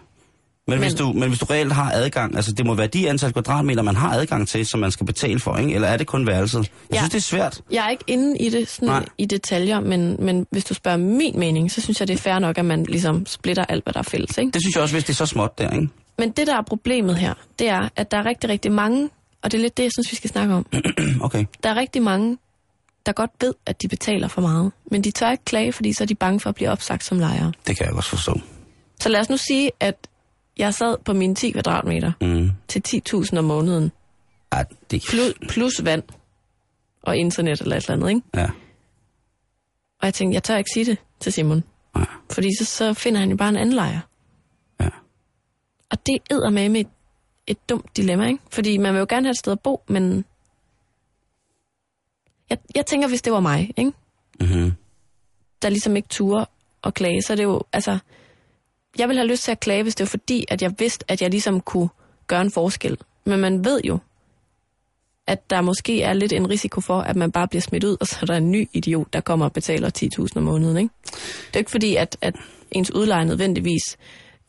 Men, men, hvis du, men hvis du reelt har adgang, altså det må være de antal kvadratmeter, man har adgang til, som man skal betale for, ikke? Eller er det kun værelset? Jeg Ja. synes, det er svært. Jeg er ikke inde i det sådan Nej. i detaljer, men, men hvis du spørger min mening, så synes jeg, det er fair nok, at man ligesom splitter alt, hvad der er fælles. Ikke? Det synes jeg også, hvis det er så småt der, ikke? Men det, der er problemet her, det er, at der er rigtig, rigtig mange, og det er lidt det, jeg synes, vi skal snakke om. Okay. Der er rigtig mange, der godt ved, at de betaler for meget, men de tør ikke klage, fordi så er de bange for at blive opsagt som lejere. Det kan jeg godt forstå. Så lad os nu sige, at jeg sad på mine 10 kvadratmeter Mm. til 10.000 om måneden, Ej, det plus, plus vand og internet eller et eller andet, ikke? Ja. Og jeg tænkte, jeg tør ikke sige det til Simon, Nej. fordi så, så finder han jo bare en anden lejer. Ja. Og det æder med med et, et dumt dilemma, ikke? Fordi man vil jo gerne have et sted at bo, men... Jeg, jeg tænker, hvis det var mig, ikke? Mm-hmm. der ligesom ikke turde at klage, så er det jo, altså, jeg vil have lyst til at klage, hvis det var fordi, at jeg vidste, at jeg ligesom kunne gøre en forskel. Men man ved jo, at der måske er lidt en risiko for, at man bare bliver smidt ud, og så er der en ny idiot, der kommer og betaler 10.000 om måneden, ikke? Det er ikke fordi, at, at ens udlejer nødvendigvis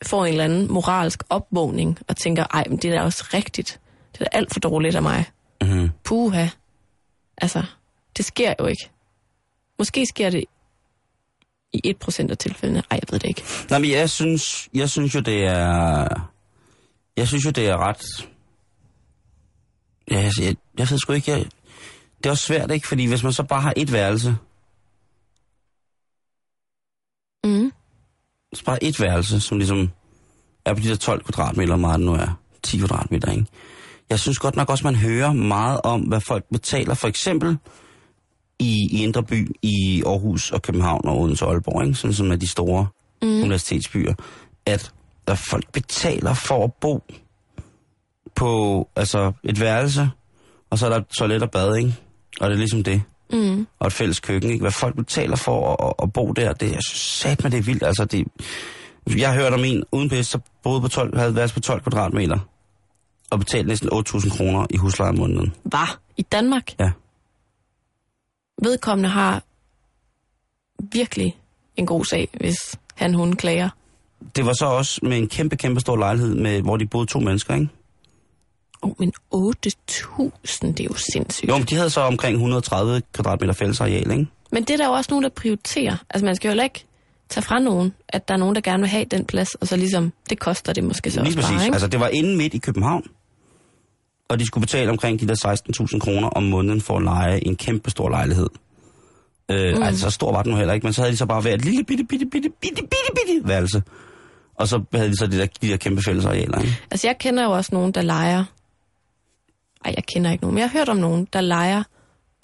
får en eller anden moralsk opvågning, og tænker, ej, men det er da også rigtigt. Det er da alt for dårligt af mig. Mm-hmm. Puha. Altså, det sker jo ikke. Måske sker det i 1% af tilfældene. Ej, jeg ved det ikke. Nej, men jeg synes, jeg synes jo, det er... Jeg synes jo, det er ret... Ja, jeg, jeg, jeg ved sgu ikke, jeg... Det er også svært, ikke? Fordi hvis man så bare har et værelse, Mm. Så bare et værelse, som ligesom er på de der 12 kvadratmeter, meget nu er. 10 kvadratmeter, ikke? Jeg synes godt nok også, man hører meget om, hvad folk betaler. For eksempel i, i Indre By, i Aarhus og København og Odense og Aalborg, ikke? Sådan som er de store mm. universitetsbyer. At, at folk betaler for at bo på altså et værelse, og så er der et toilet og bad, ikke? Og det er ligesom det. Mm. Og et fælles køkken, ikke? Hvad folk betaler for at, at, at bo der, det synes sat med det er vildt. Altså, det, jeg har hørt om en uden pisse, så boede på 12, havde været på 12 kvadratmeter og betalte næsten 8.000 kroner i husleje om måneden. Var i Danmark. Ja. Vedkommende har virkelig en god sag, hvis han hun klager. Det var så også med en kæmpe, kæmpe stor lejlighed, med, hvor de boede to mennesker, ikke? Oh, men 8.000, det er jo sindssygt. Jo, men de havde så omkring 130 kvadratmeter fællesareal, ikke? Men det er der jo også nogen, der prioriterer. Altså man skal jo heller ikke tage fra nogen, at der er nogen, der gerne vil have den plads, og så ligesom, det koster det måske så Lige også præcis. bare, ikke? Altså, det var inde midt i København, og de skulle betale omkring de der 16.000 kroner om måneden for at lege en kæmpe stor lejlighed. Øh, mm. Altså, så stor var den nu heller ikke, men så havde de så bare været et lille bitte, bitte, bitte, bitte, bitte, bitte værelse. Og så havde de så de der, de der kæmpe fællesarealer, ikke? Altså jeg kender jo også nogen, der leger... Ej, jeg kender ikke nogen, men jeg har hørt om nogen, der leger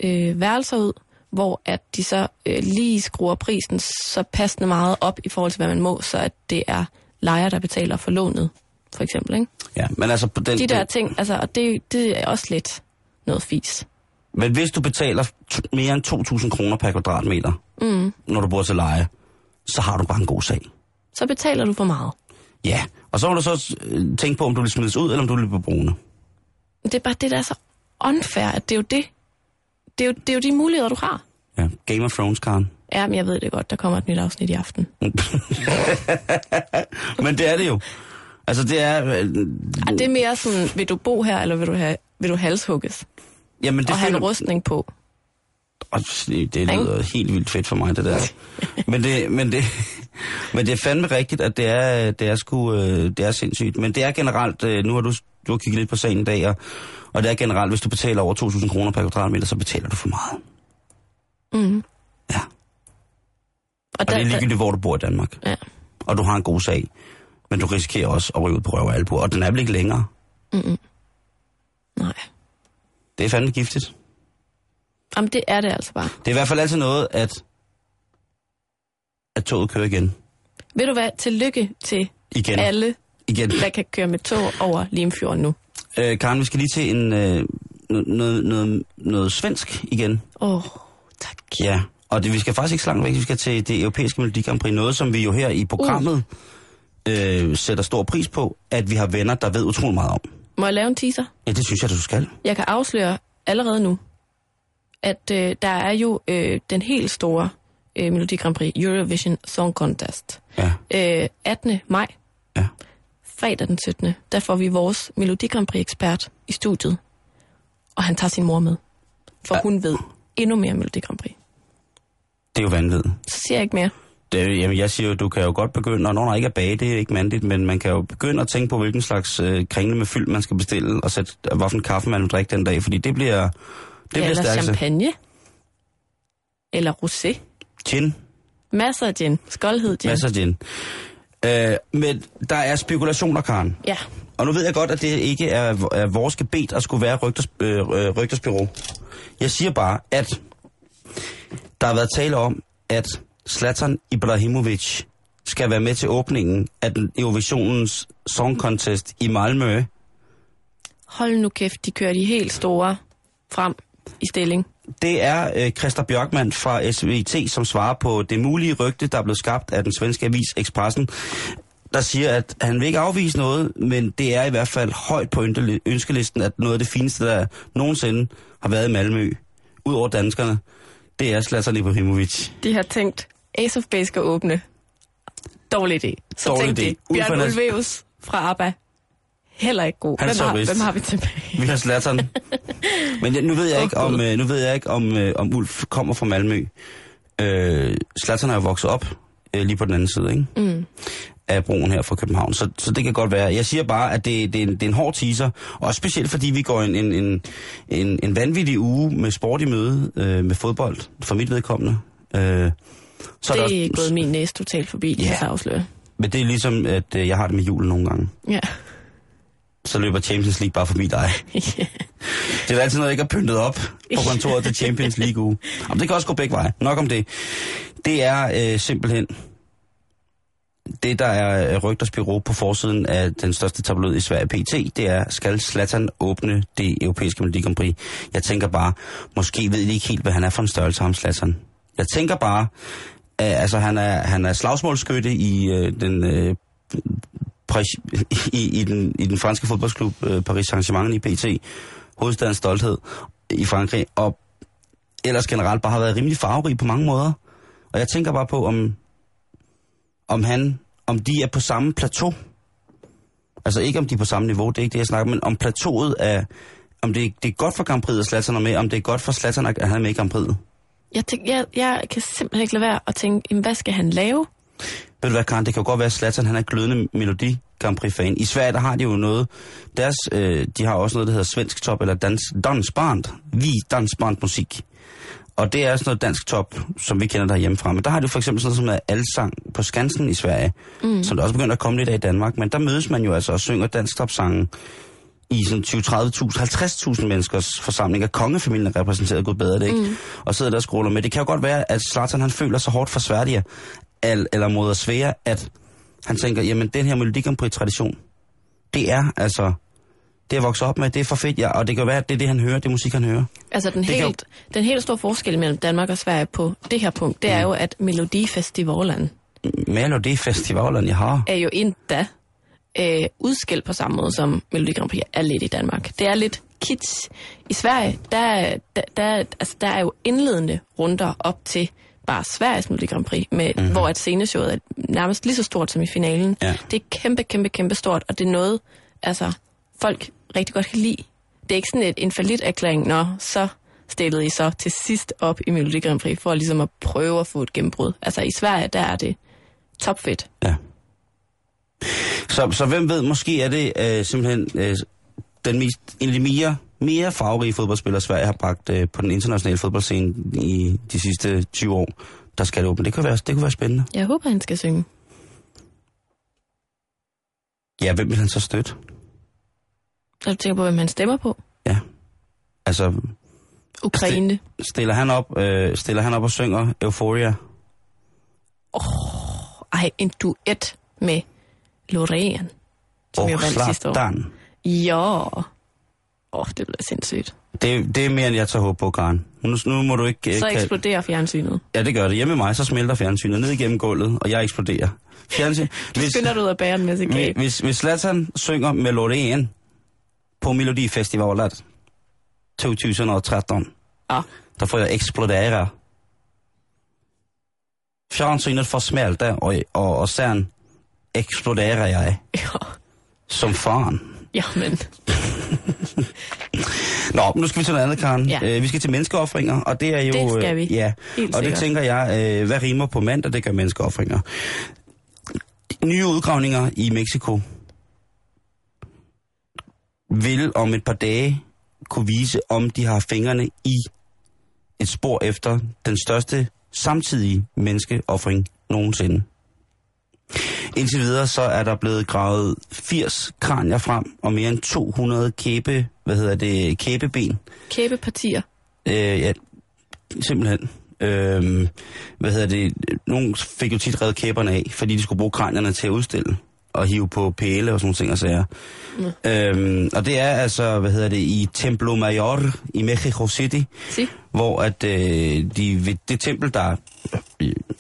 øh, værelser ud, hvor at de så øh, lige skruer prisen så passende meget op i forhold til, hvad man må, så at det er lejer, der betaler for lånet, for eksempel, ikke? Ja, men altså... På den, De der ting, altså, og det, det er også lidt noget fis. Men hvis du betaler mere end 2.000 kroner per kvadratmeter, Mm. når du bor til leje, så har du bare en god sag. Så betaler du for meget. Ja, og så må du så øh, tænke på, om du vil smides ud, eller om du vil blive boende. Det er bare det, der er så unfair, at det er jo det. Det er jo, det er jo de muligheder, du har. Ja, Game of Thrones, Karen. Ja, men jeg ved det godt, der kommer et nyt afsnit i aften. Men det er det jo. Altså, det er... Øh, det er mere sådan, vil du bo her, eller vil du, have, vil du halshugges? jamen, det og have en rustning på. Det, lyder helt vildt fedt for mig, det der. men, det, men, det, men det er fandme rigtigt, at det er, det er, sgu, øh, det er sindssygt. Men det er generelt, øh, nu har du, du har kigget lidt på sagen i dag, og, og det er generelt, hvis du betaler over 2.000 kroner per kvadratmeter, så betaler du for meget. Mm. Ja. Og, Og det er ligegyldigt, hvor du bor i Danmark. Ja. Og du har en god sag. Men du risikerer også at ryge ud på røv og albu, og den er vel ikke længere. Nej. Det er fandme giftigt. Jamen, det er det altså bare. Det er i hvert fald altid noget, at, at toget kører igen. Ved du hvad? Tillykke til Igen. alle, Igen. der kan køre med tog over Limfjorden nu. Øh, Karen, vi skal lige til en, øh, noget, noget, noget, svensk igen. Åh, oh, tak. Ja, og det, vi skal faktisk ikke så langt væk. Vi skal til det europæiske Melodi Grand Prix. Noget, som vi jo her i programmet øh, sætter stor pris på, at vi har venner, der ved utrolig meget om. Må jeg lave en teaser? Ja, det synes jeg, du skal. Jeg kan afsløre allerede nu, at øh, der er jo øh, den helt store øh, Melodi Grand Prix Eurovision Song Contest. Ja, Øh, 18. maj, ja. fredag den 17. Der får vi vores Melodi Grand Prix ekspert i studiet. Og han tager sin mor med. For Ja. hun ved endnu mere Melodi Grand Prix. Det er jo vanvittigt. Så siger jeg ikke mere. Det, jamen, jeg siger jo, du kan jo godt begynde, og når der ikke er bage, det er ikke mandigt, men man kan jo begynde at tænke på, hvilken slags øh, kringle med fyld, man skal bestille, og sætte, hvilken kaffe man vil drikke den dag, fordi det bliver, det ja, eller stærkt. champagne. Eller rosé. Gin, Masser af gin. Skoldhed gin. masser af gin. Øh, men der er spekulationer, Karen. Ja. Og nu ved jeg godt, at det ikke er, er vores gebet at skulle være rygters, øh, øh, rygtersbyrå. Jeg siger bare, at der har været tale om, at Zlatan Ibrahimovic skal være med til åbningen af den Eurovisionens Song Contest i Malmø. Hold nu kæft, de kører de helt store frem i stilling. Det er øh, Christa Bjørkman fra SVT, som svarer på det mulige rygte, der er blevet skabt af den svenske avis Expressen, der siger, at han vil ikke afvise noget, men det er i hvert fald højt på ønske- ønskelisten, at noget af det fineste, der nogensinde har været i Malmø, ud over danskerne, det er Zlatan Ibrahimovic. De har tænkt, Ace of Base skal åbne. Dårlig idé. Så Dårlig tænkte idé. de, Bjørn Ulveus fra ABBA. Heller ikke god. Han er Hvem har, hvem har vi tilbage? Vi har Zlatan. Men jeg, nu ved jeg ikke, om, øh, nu ved jeg ikke, om, øh, om Ulf kommer fra Malmø. Øh, Zlatan er jo vokset op øh, lige på den anden side, ikke? Mm. af broen her fra København. Så, så det kan godt være. Jeg siger bare, at det, det, er, en, det er en hård teaser, og specielt fordi vi går en, en, en, en, en vanvittig uge med sport i møde øh, med fodbold, for mit vedkommende. Øh, så det er der gået min næse totalt forbi, Ja. jeg afsløre. Men det er ligesom, at øh, jeg har det med julen nogle gange. Ja. Så løber Champions League bare forbi dig. Det er altid noget, jeg ikke har pyntet op på kontoret til Champions League uge. Jamen, det kan også gå begge veje. Nok om det. Det er øh, simpelthen det, der er øh, rygters bureau på forsiden af den største tabloid i Sverige PT, det er, skal Zlatan åbne det europæiske Melodi Grand Prix? Jeg tænker bare, måske ved de ikke helt, hvad han er for en størrelse, ham Zlatan. Jeg tænker bare, øh, altså han er, han er slagsmålskytte i øh, den... Øh, i, i, den, i den franske fodboldklub øh, Paris Saint-Germain i PT, hovedstadens stolthed i Frankrig, og ellers generelt bare har været rimelig farverig på mange måder. Og jeg tænker bare på, om, om han, om de er på samme plateau. Altså ikke om de er på samme niveau, det er ikke det, jeg snakker men om plateauet er, om det, det er godt for Grand Prix, at Zlatan er med, om det er godt for Zlatan, at han er med i Grand Prix. Jeg, tænk, jeg, jeg kan simpelthen ikke lade være at tænke, jamen, hvad skal han lave? Ved du hvad, Karen, det kan godt være, at Zlatan han er glødende Melodi Grand Prix-fan. I Sverige, der har de jo noget, deres, øh, de har også noget, der hedder Svensk Top, eller dans, Dansband, Vi Dansband Musik. Og det er sådan noget dansk top, som vi kender derhjemmefra. Men der har de for eksempel sådan noget som alsang på Skansen i Sverige, mm. som der også begynder at komme lidt af i Danmark. Men der mødes man jo altså og synger dansk topsange i sådan 20, 30.000, 50.000 menneskers forsamling af kongefamilien er repræsenteret, gud bedre det, ikke? Mm. Og sidder der og scroller med. Det kan jo godt være, at Zlatan han føler sig hårdt for Sverige, al, eller mod Svea, at han tænker, jamen den her Melodi Grand Prix-tradition, det er altså, det er vokset op med, det er for fedt, ja, og det kan være, at det er det, han hører, det er musik, han hører. Altså den kan jo- helt, den helt store forskel mellem Danmark og Sverige på det her punkt, det er jo, at Melodifestivalen Melodi Festivalen, jeg har. er jo endda øh, udskilt på samme måde, som Melodi Grand Prix er lidt i Danmark. Det er lidt kids. I Sverige, der, der, der, altså, der er jo indledende runder op til bare Sveriges Melodi Grand Prix, med, mm-hmm. hvor at sceneshowet er nærmest lige så stort som i finalen. Ja. Det er kæmpe, kæmpe, kæmpe stort, og det er noget, altså, folk rigtig godt kan lide. Det er ikke sådan et, en falit erklæring, nå, så stillede I så til sidst op i Melodi Grand Prix, for ligesom at prøve at få et gennembrud. Altså i Sverige, der er det topfedt. Ja. Så, så hvem ved, måske er det øh, simpelthen øh, den mest, en af de mere, mere farverige fodboldspillere, Sverige har bragt øh, på den internationale fodboldscene i de sidste 20 år, der skal det åbne. Det kunne være, det kunne være spændende. Jeg håber, han skal synge. Ja, hvem vil han så støtte? Når du tænker på, hvem han stemmer på. Ja. Altså, Ukraine. stiller han op, øh, stiller han op og synger Euphoria? Ej, en duet med Loreen, som jo og vandt sidste år. Zlatan. Ja. Åh, oh, det bliver sindssygt. Det, det er mere, end jeg tager håb på, Karen. Nu, nu må du ikke... øh, Så kalde- eksploderer fjernsynet. Ja, det gør det. Hjemme med mig, så smelter fjernsynet ned igennem gulvet, og jeg eksploderer. Fjernsyn... Du skynder dig ud af bære en masse kage. Hvis, hvis Zlatan synger med Loreen på Melodifestivalen 2013, Ja. der får jeg eksplodere. Fjernsynet får smelte, og, og, og sen eksploderer jeg Ja, som fan. Ja men Nå, nu skal vi til noget andet, Karen. Ja. Øh, vi skal til menneskeoffringer, og det er jo... Det skal vi. Ja, Helt og det tænker jeg, øh, hvad rimer på mandag, det gør menneskeoffringer. Nye udgravninger i Mexico vil om et par dage kunne vise, om de har fingrene i et spor efter den største samtidige menneskeoffring nogensinde. Indtil videre så er der blevet gravet 80 kranier frem og mere end 200 kæbe, hvad hedder det, kæbeben. kæbepartier. Øh, ja, simpelthen. Øh, hvad hedder det? Nogle fik jo tit reddet kæberne af, fordi de skulle bruge kranierne til at udstille og hive på pæle og sådan nogle ting og sager. Mm. Øhm, og det er altså, hvad hedder det, i Templo Mayor i Mexico City, Si. hvor at øh, de ved det tempel, der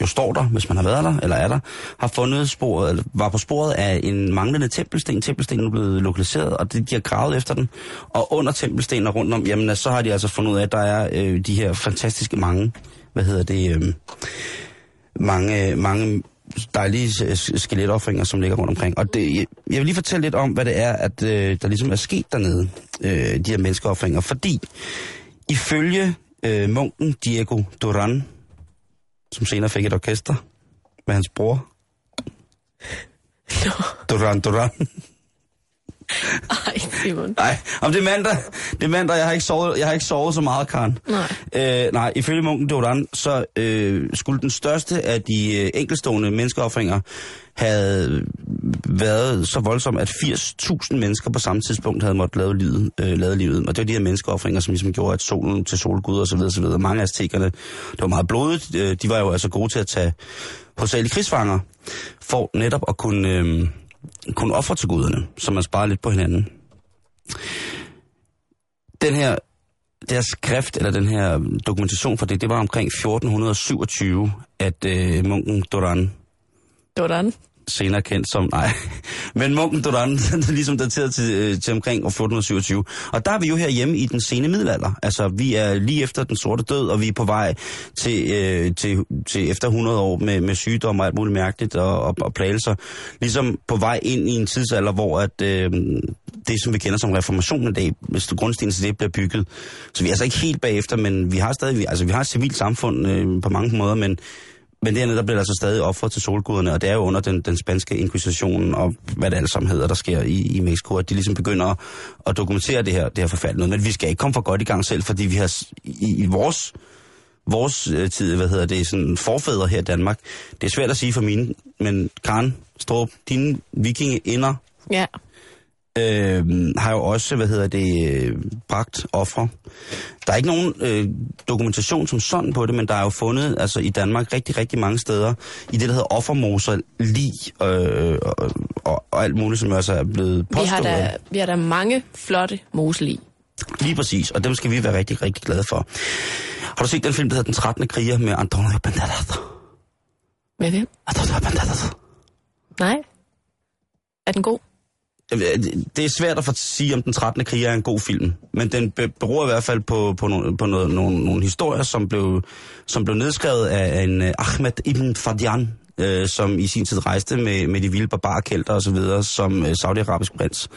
jo står der, hvis man har været der, eller er der, har fundet sporet, eller var på sporet af en manglende tempelsten. Tempelstenen er blevet lokaliseret, og det, de har gravet efter den. Og under tempelstenen og rundt om, jamen så har de altså fundet ud af, at der er øh, de her fantastiske mange, hvad hedder det, øh, mange, mange dejlige skeletoffringer, som ligger rundt omkring. Og det, jeg, vil lige fortælle lidt om, hvad det er, at øh, der ligesom er sket dernede, øh, de her menneskeoffringer. Fordi ifølge øh, munken Diego Duran, som senere fik et orkester med hans bror, Duran Duran. Ej, Simon. Nej, om det er mandag. Det er mandag, jeg har ikke sovet, jeg har ikke sovet så meget, Karen. Nej. Øh, nej, ifølge munken Dodan, så øh, skulle den største af de øh, enkelstående menneskeoffringer havde været så voldsom, at 80.000 mennesker på samme tidspunkt havde måttet lave livet, øh, lave livet. Og det var de her menneskeoffringer, som ligesom gjorde, at solen til solgud og så videre, så videre. Mange af aztekerne, det var meget blodigt. Øh, de var jo altså gode til at tage hovedsageligt krigsfanger, for netop at kunne, øh, kun offer til guderne, så man sparer lidt på hinanden. Den her deres skrift, eller den her dokumentation for det, det var omkring 1427, at øh, munken Doran, Doran? Senere kendt som, nej, men munken Duran, den er ligesom dateret til, øh, til omkring år 1427. Og der er vi jo herhjemme i den sene middelalder. Altså, vi er lige efter den sorte død, og vi er på vej til, øh, til, til efter 100 år med, med sygdomme og alt muligt mærkeligt og, og, og plagelser. Ligesom på vej ind i en tidsalder, hvor at, øh, det, som vi kender som reformationen i dag, hvis grundstenen til det bliver bygget. Så vi er altså ikke helt bagefter, men vi har stadig, altså vi har et civilt samfund øh, på mange måder, men men dernede, der bliver der altså stadig offret til solguderne, og det er jo under den, den spanske inkvisition og hvad det alt sammen hedder, der sker i, i Mexico, at de ligesom begynder at, at dokumentere det her, det her forfærdelige noget. Men vi skal ikke komme for godt i gang selv, fordi vi har i, i vores, vores øh, tid, hvad hedder det, sådan forfædre her i Danmark, det er svært at sige for mine, men Karen Strup, dine vikingeinder Ja øh, har jo også, hvad hedder det, øh, bragt ofre. Der er ikke nogen øh, dokumentation som sådan på det, men der er jo fundet altså i Danmark rigtig, rigtig mange steder i det, der hedder offermoser, lig øh, og, og, og alt muligt, som altså er blevet Vi påstået. har, da, vi har da mange flotte moselig. Lige præcis, og dem skal vi være rigtig, rigtig glade for. Har du set den film, der hedder Den 13. kriger med Antonio Banderas? Med hvem? Antonio Banderas. Nej. Er den god? Det er svært at sige, om den 13. krig er en god film, men den be- beror i hvert fald på, på, nogle, på noget, nogle, nogle historier, som blev, som blev nedskrevet af en uh, Ahmed Ibn Fadian, uh, som i sin tid rejste med, med de vilde barbarkælter videre, som uh, saudiarabisk prins,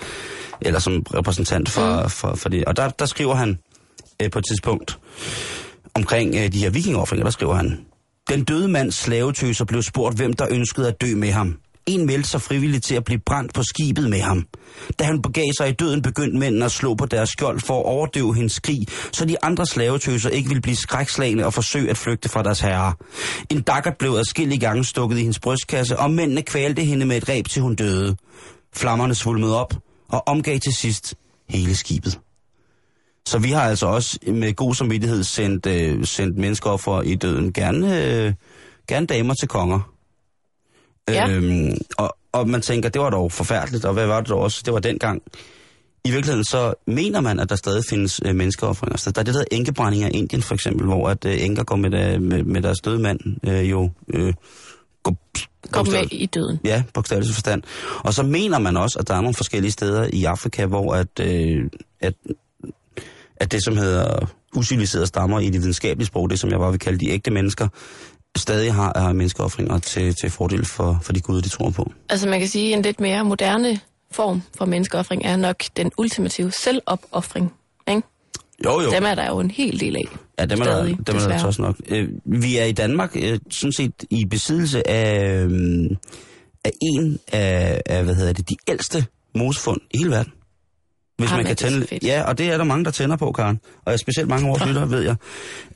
eller som repræsentant for, mm. for, for det. Og der, der skriver han uh, på et tidspunkt omkring uh, de her vikingoffringer, der skriver han, den døde mands slavetøser blev spurgt, hvem der ønskede at dø med ham. En meldte sig frivilligt til at blive brændt på skibet med ham. Da han begav sig i døden, begyndte mændene at slå på deres skjold for at overdøve hendes skrig, så de andre slavetøser ikke ville blive skrækslagende og forsøge at flygte fra deres herrer. En dakkert blev adskillige gange stukket i hendes brystkasse, og mændene kvalte hende med et reb til hun døde. Flammerne svulmede op og omgav til sidst hele skibet. Så vi har altså også med god samvittighed sendt, øh, sendt for i døden. Gerne, øh, gerne damer til konger. Ja. Øhm, og, og man tænker, det var dog forfærdeligt, og hvad var det dog også? Det var dengang. I virkeligheden så mener man, at der stadig findes øh, menneskeoffringer. Så der er det, der hedder enkebrænding af Indien for eksempel, hvor at øh, enker går med, der, med, med deres døde mand øh, jo... Øh, går, Kom med i døden. Ja, bogstaveligt forstand. Og så mener man også, at der er nogle forskellige steder i Afrika, hvor at, øh, at, at det, som hedder usiviliserede stammer i det videnskabelige sprog, det som jeg bare vil kalde de ægte mennesker, stadig har, har menneskeoffringer til, til fordel for, for de guder, de tror på. Altså man kan sige, at en lidt mere moderne form for menneskeoffring er nok den ultimative selvopoffring. Ikke? Jo, jo. Dem er der jo en hel del af. Ja, dem er der, stadig, dem er der også nok. Øh, vi er i Danmark øh, sådan set i besiddelse af, øh, af en af, af, hvad hedder det, de ældste mosefund i hele verden. Hvis Jamen, man kan tænde... Ja, og det er der mange, der tænder på, Karen. Og specielt mange af vores lyttere, ved jeg.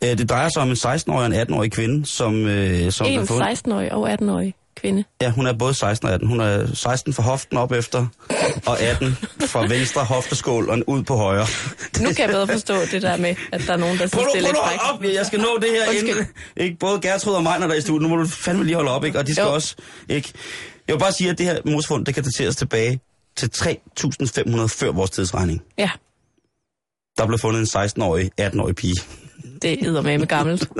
Øh, det drejer sig om en 16-årig og en 18-årig kvinde, som... Øh, som En blev fundet- 16-årig og 18-årig kvinde. Ja, hun er både 16 og 18. Hun er 16 fra hoften op efter, og 18 fra venstre hofteskål og ud på højre. Nu kan jeg bedre forstå det der med, at der er nogen, der synes, det er lidt frækt. op. Jeg skal nå det her Undskyld. inden. Ikke? Både Gertrud og mig, når der er i studiet. Nu må du fandme lige holde op, ikke? Og de skal Jo. også, ikke? Jeg vil bare sige, at det her mosfund, det kan dateres tilbage til 3.500 før vores tidsregning. Ja, Der blev fundet en 16-årig, 18-årig pige. det hedder med med gammelt.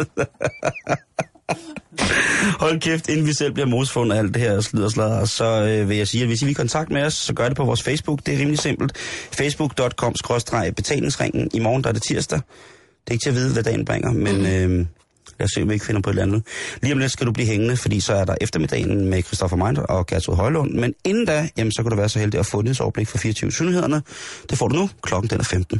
Hold kæft, inden vi selv bliver mosfund af alt det her slid og sladder, så øh, vil jeg sige, at hvis I vil kontakt med os, så gør det på vores Facebook. Det er rimelig simpelt. Facebook.com-betalingsringen. I morgen der er det tirsdag. Det er ikke til at vide, hvad dagen bringer, men øh, lad os se, om vi ikke finder på et eller andet. Lige om lidt skal du blive hængende, fordi så er der eftermiddagen med Christoffer Meinder og Gertrud Højlund. Men inden da, jamen, så kan du være så heldig at få et overblik for 24 synlighederne. Det får du nu. Klokken den er 15.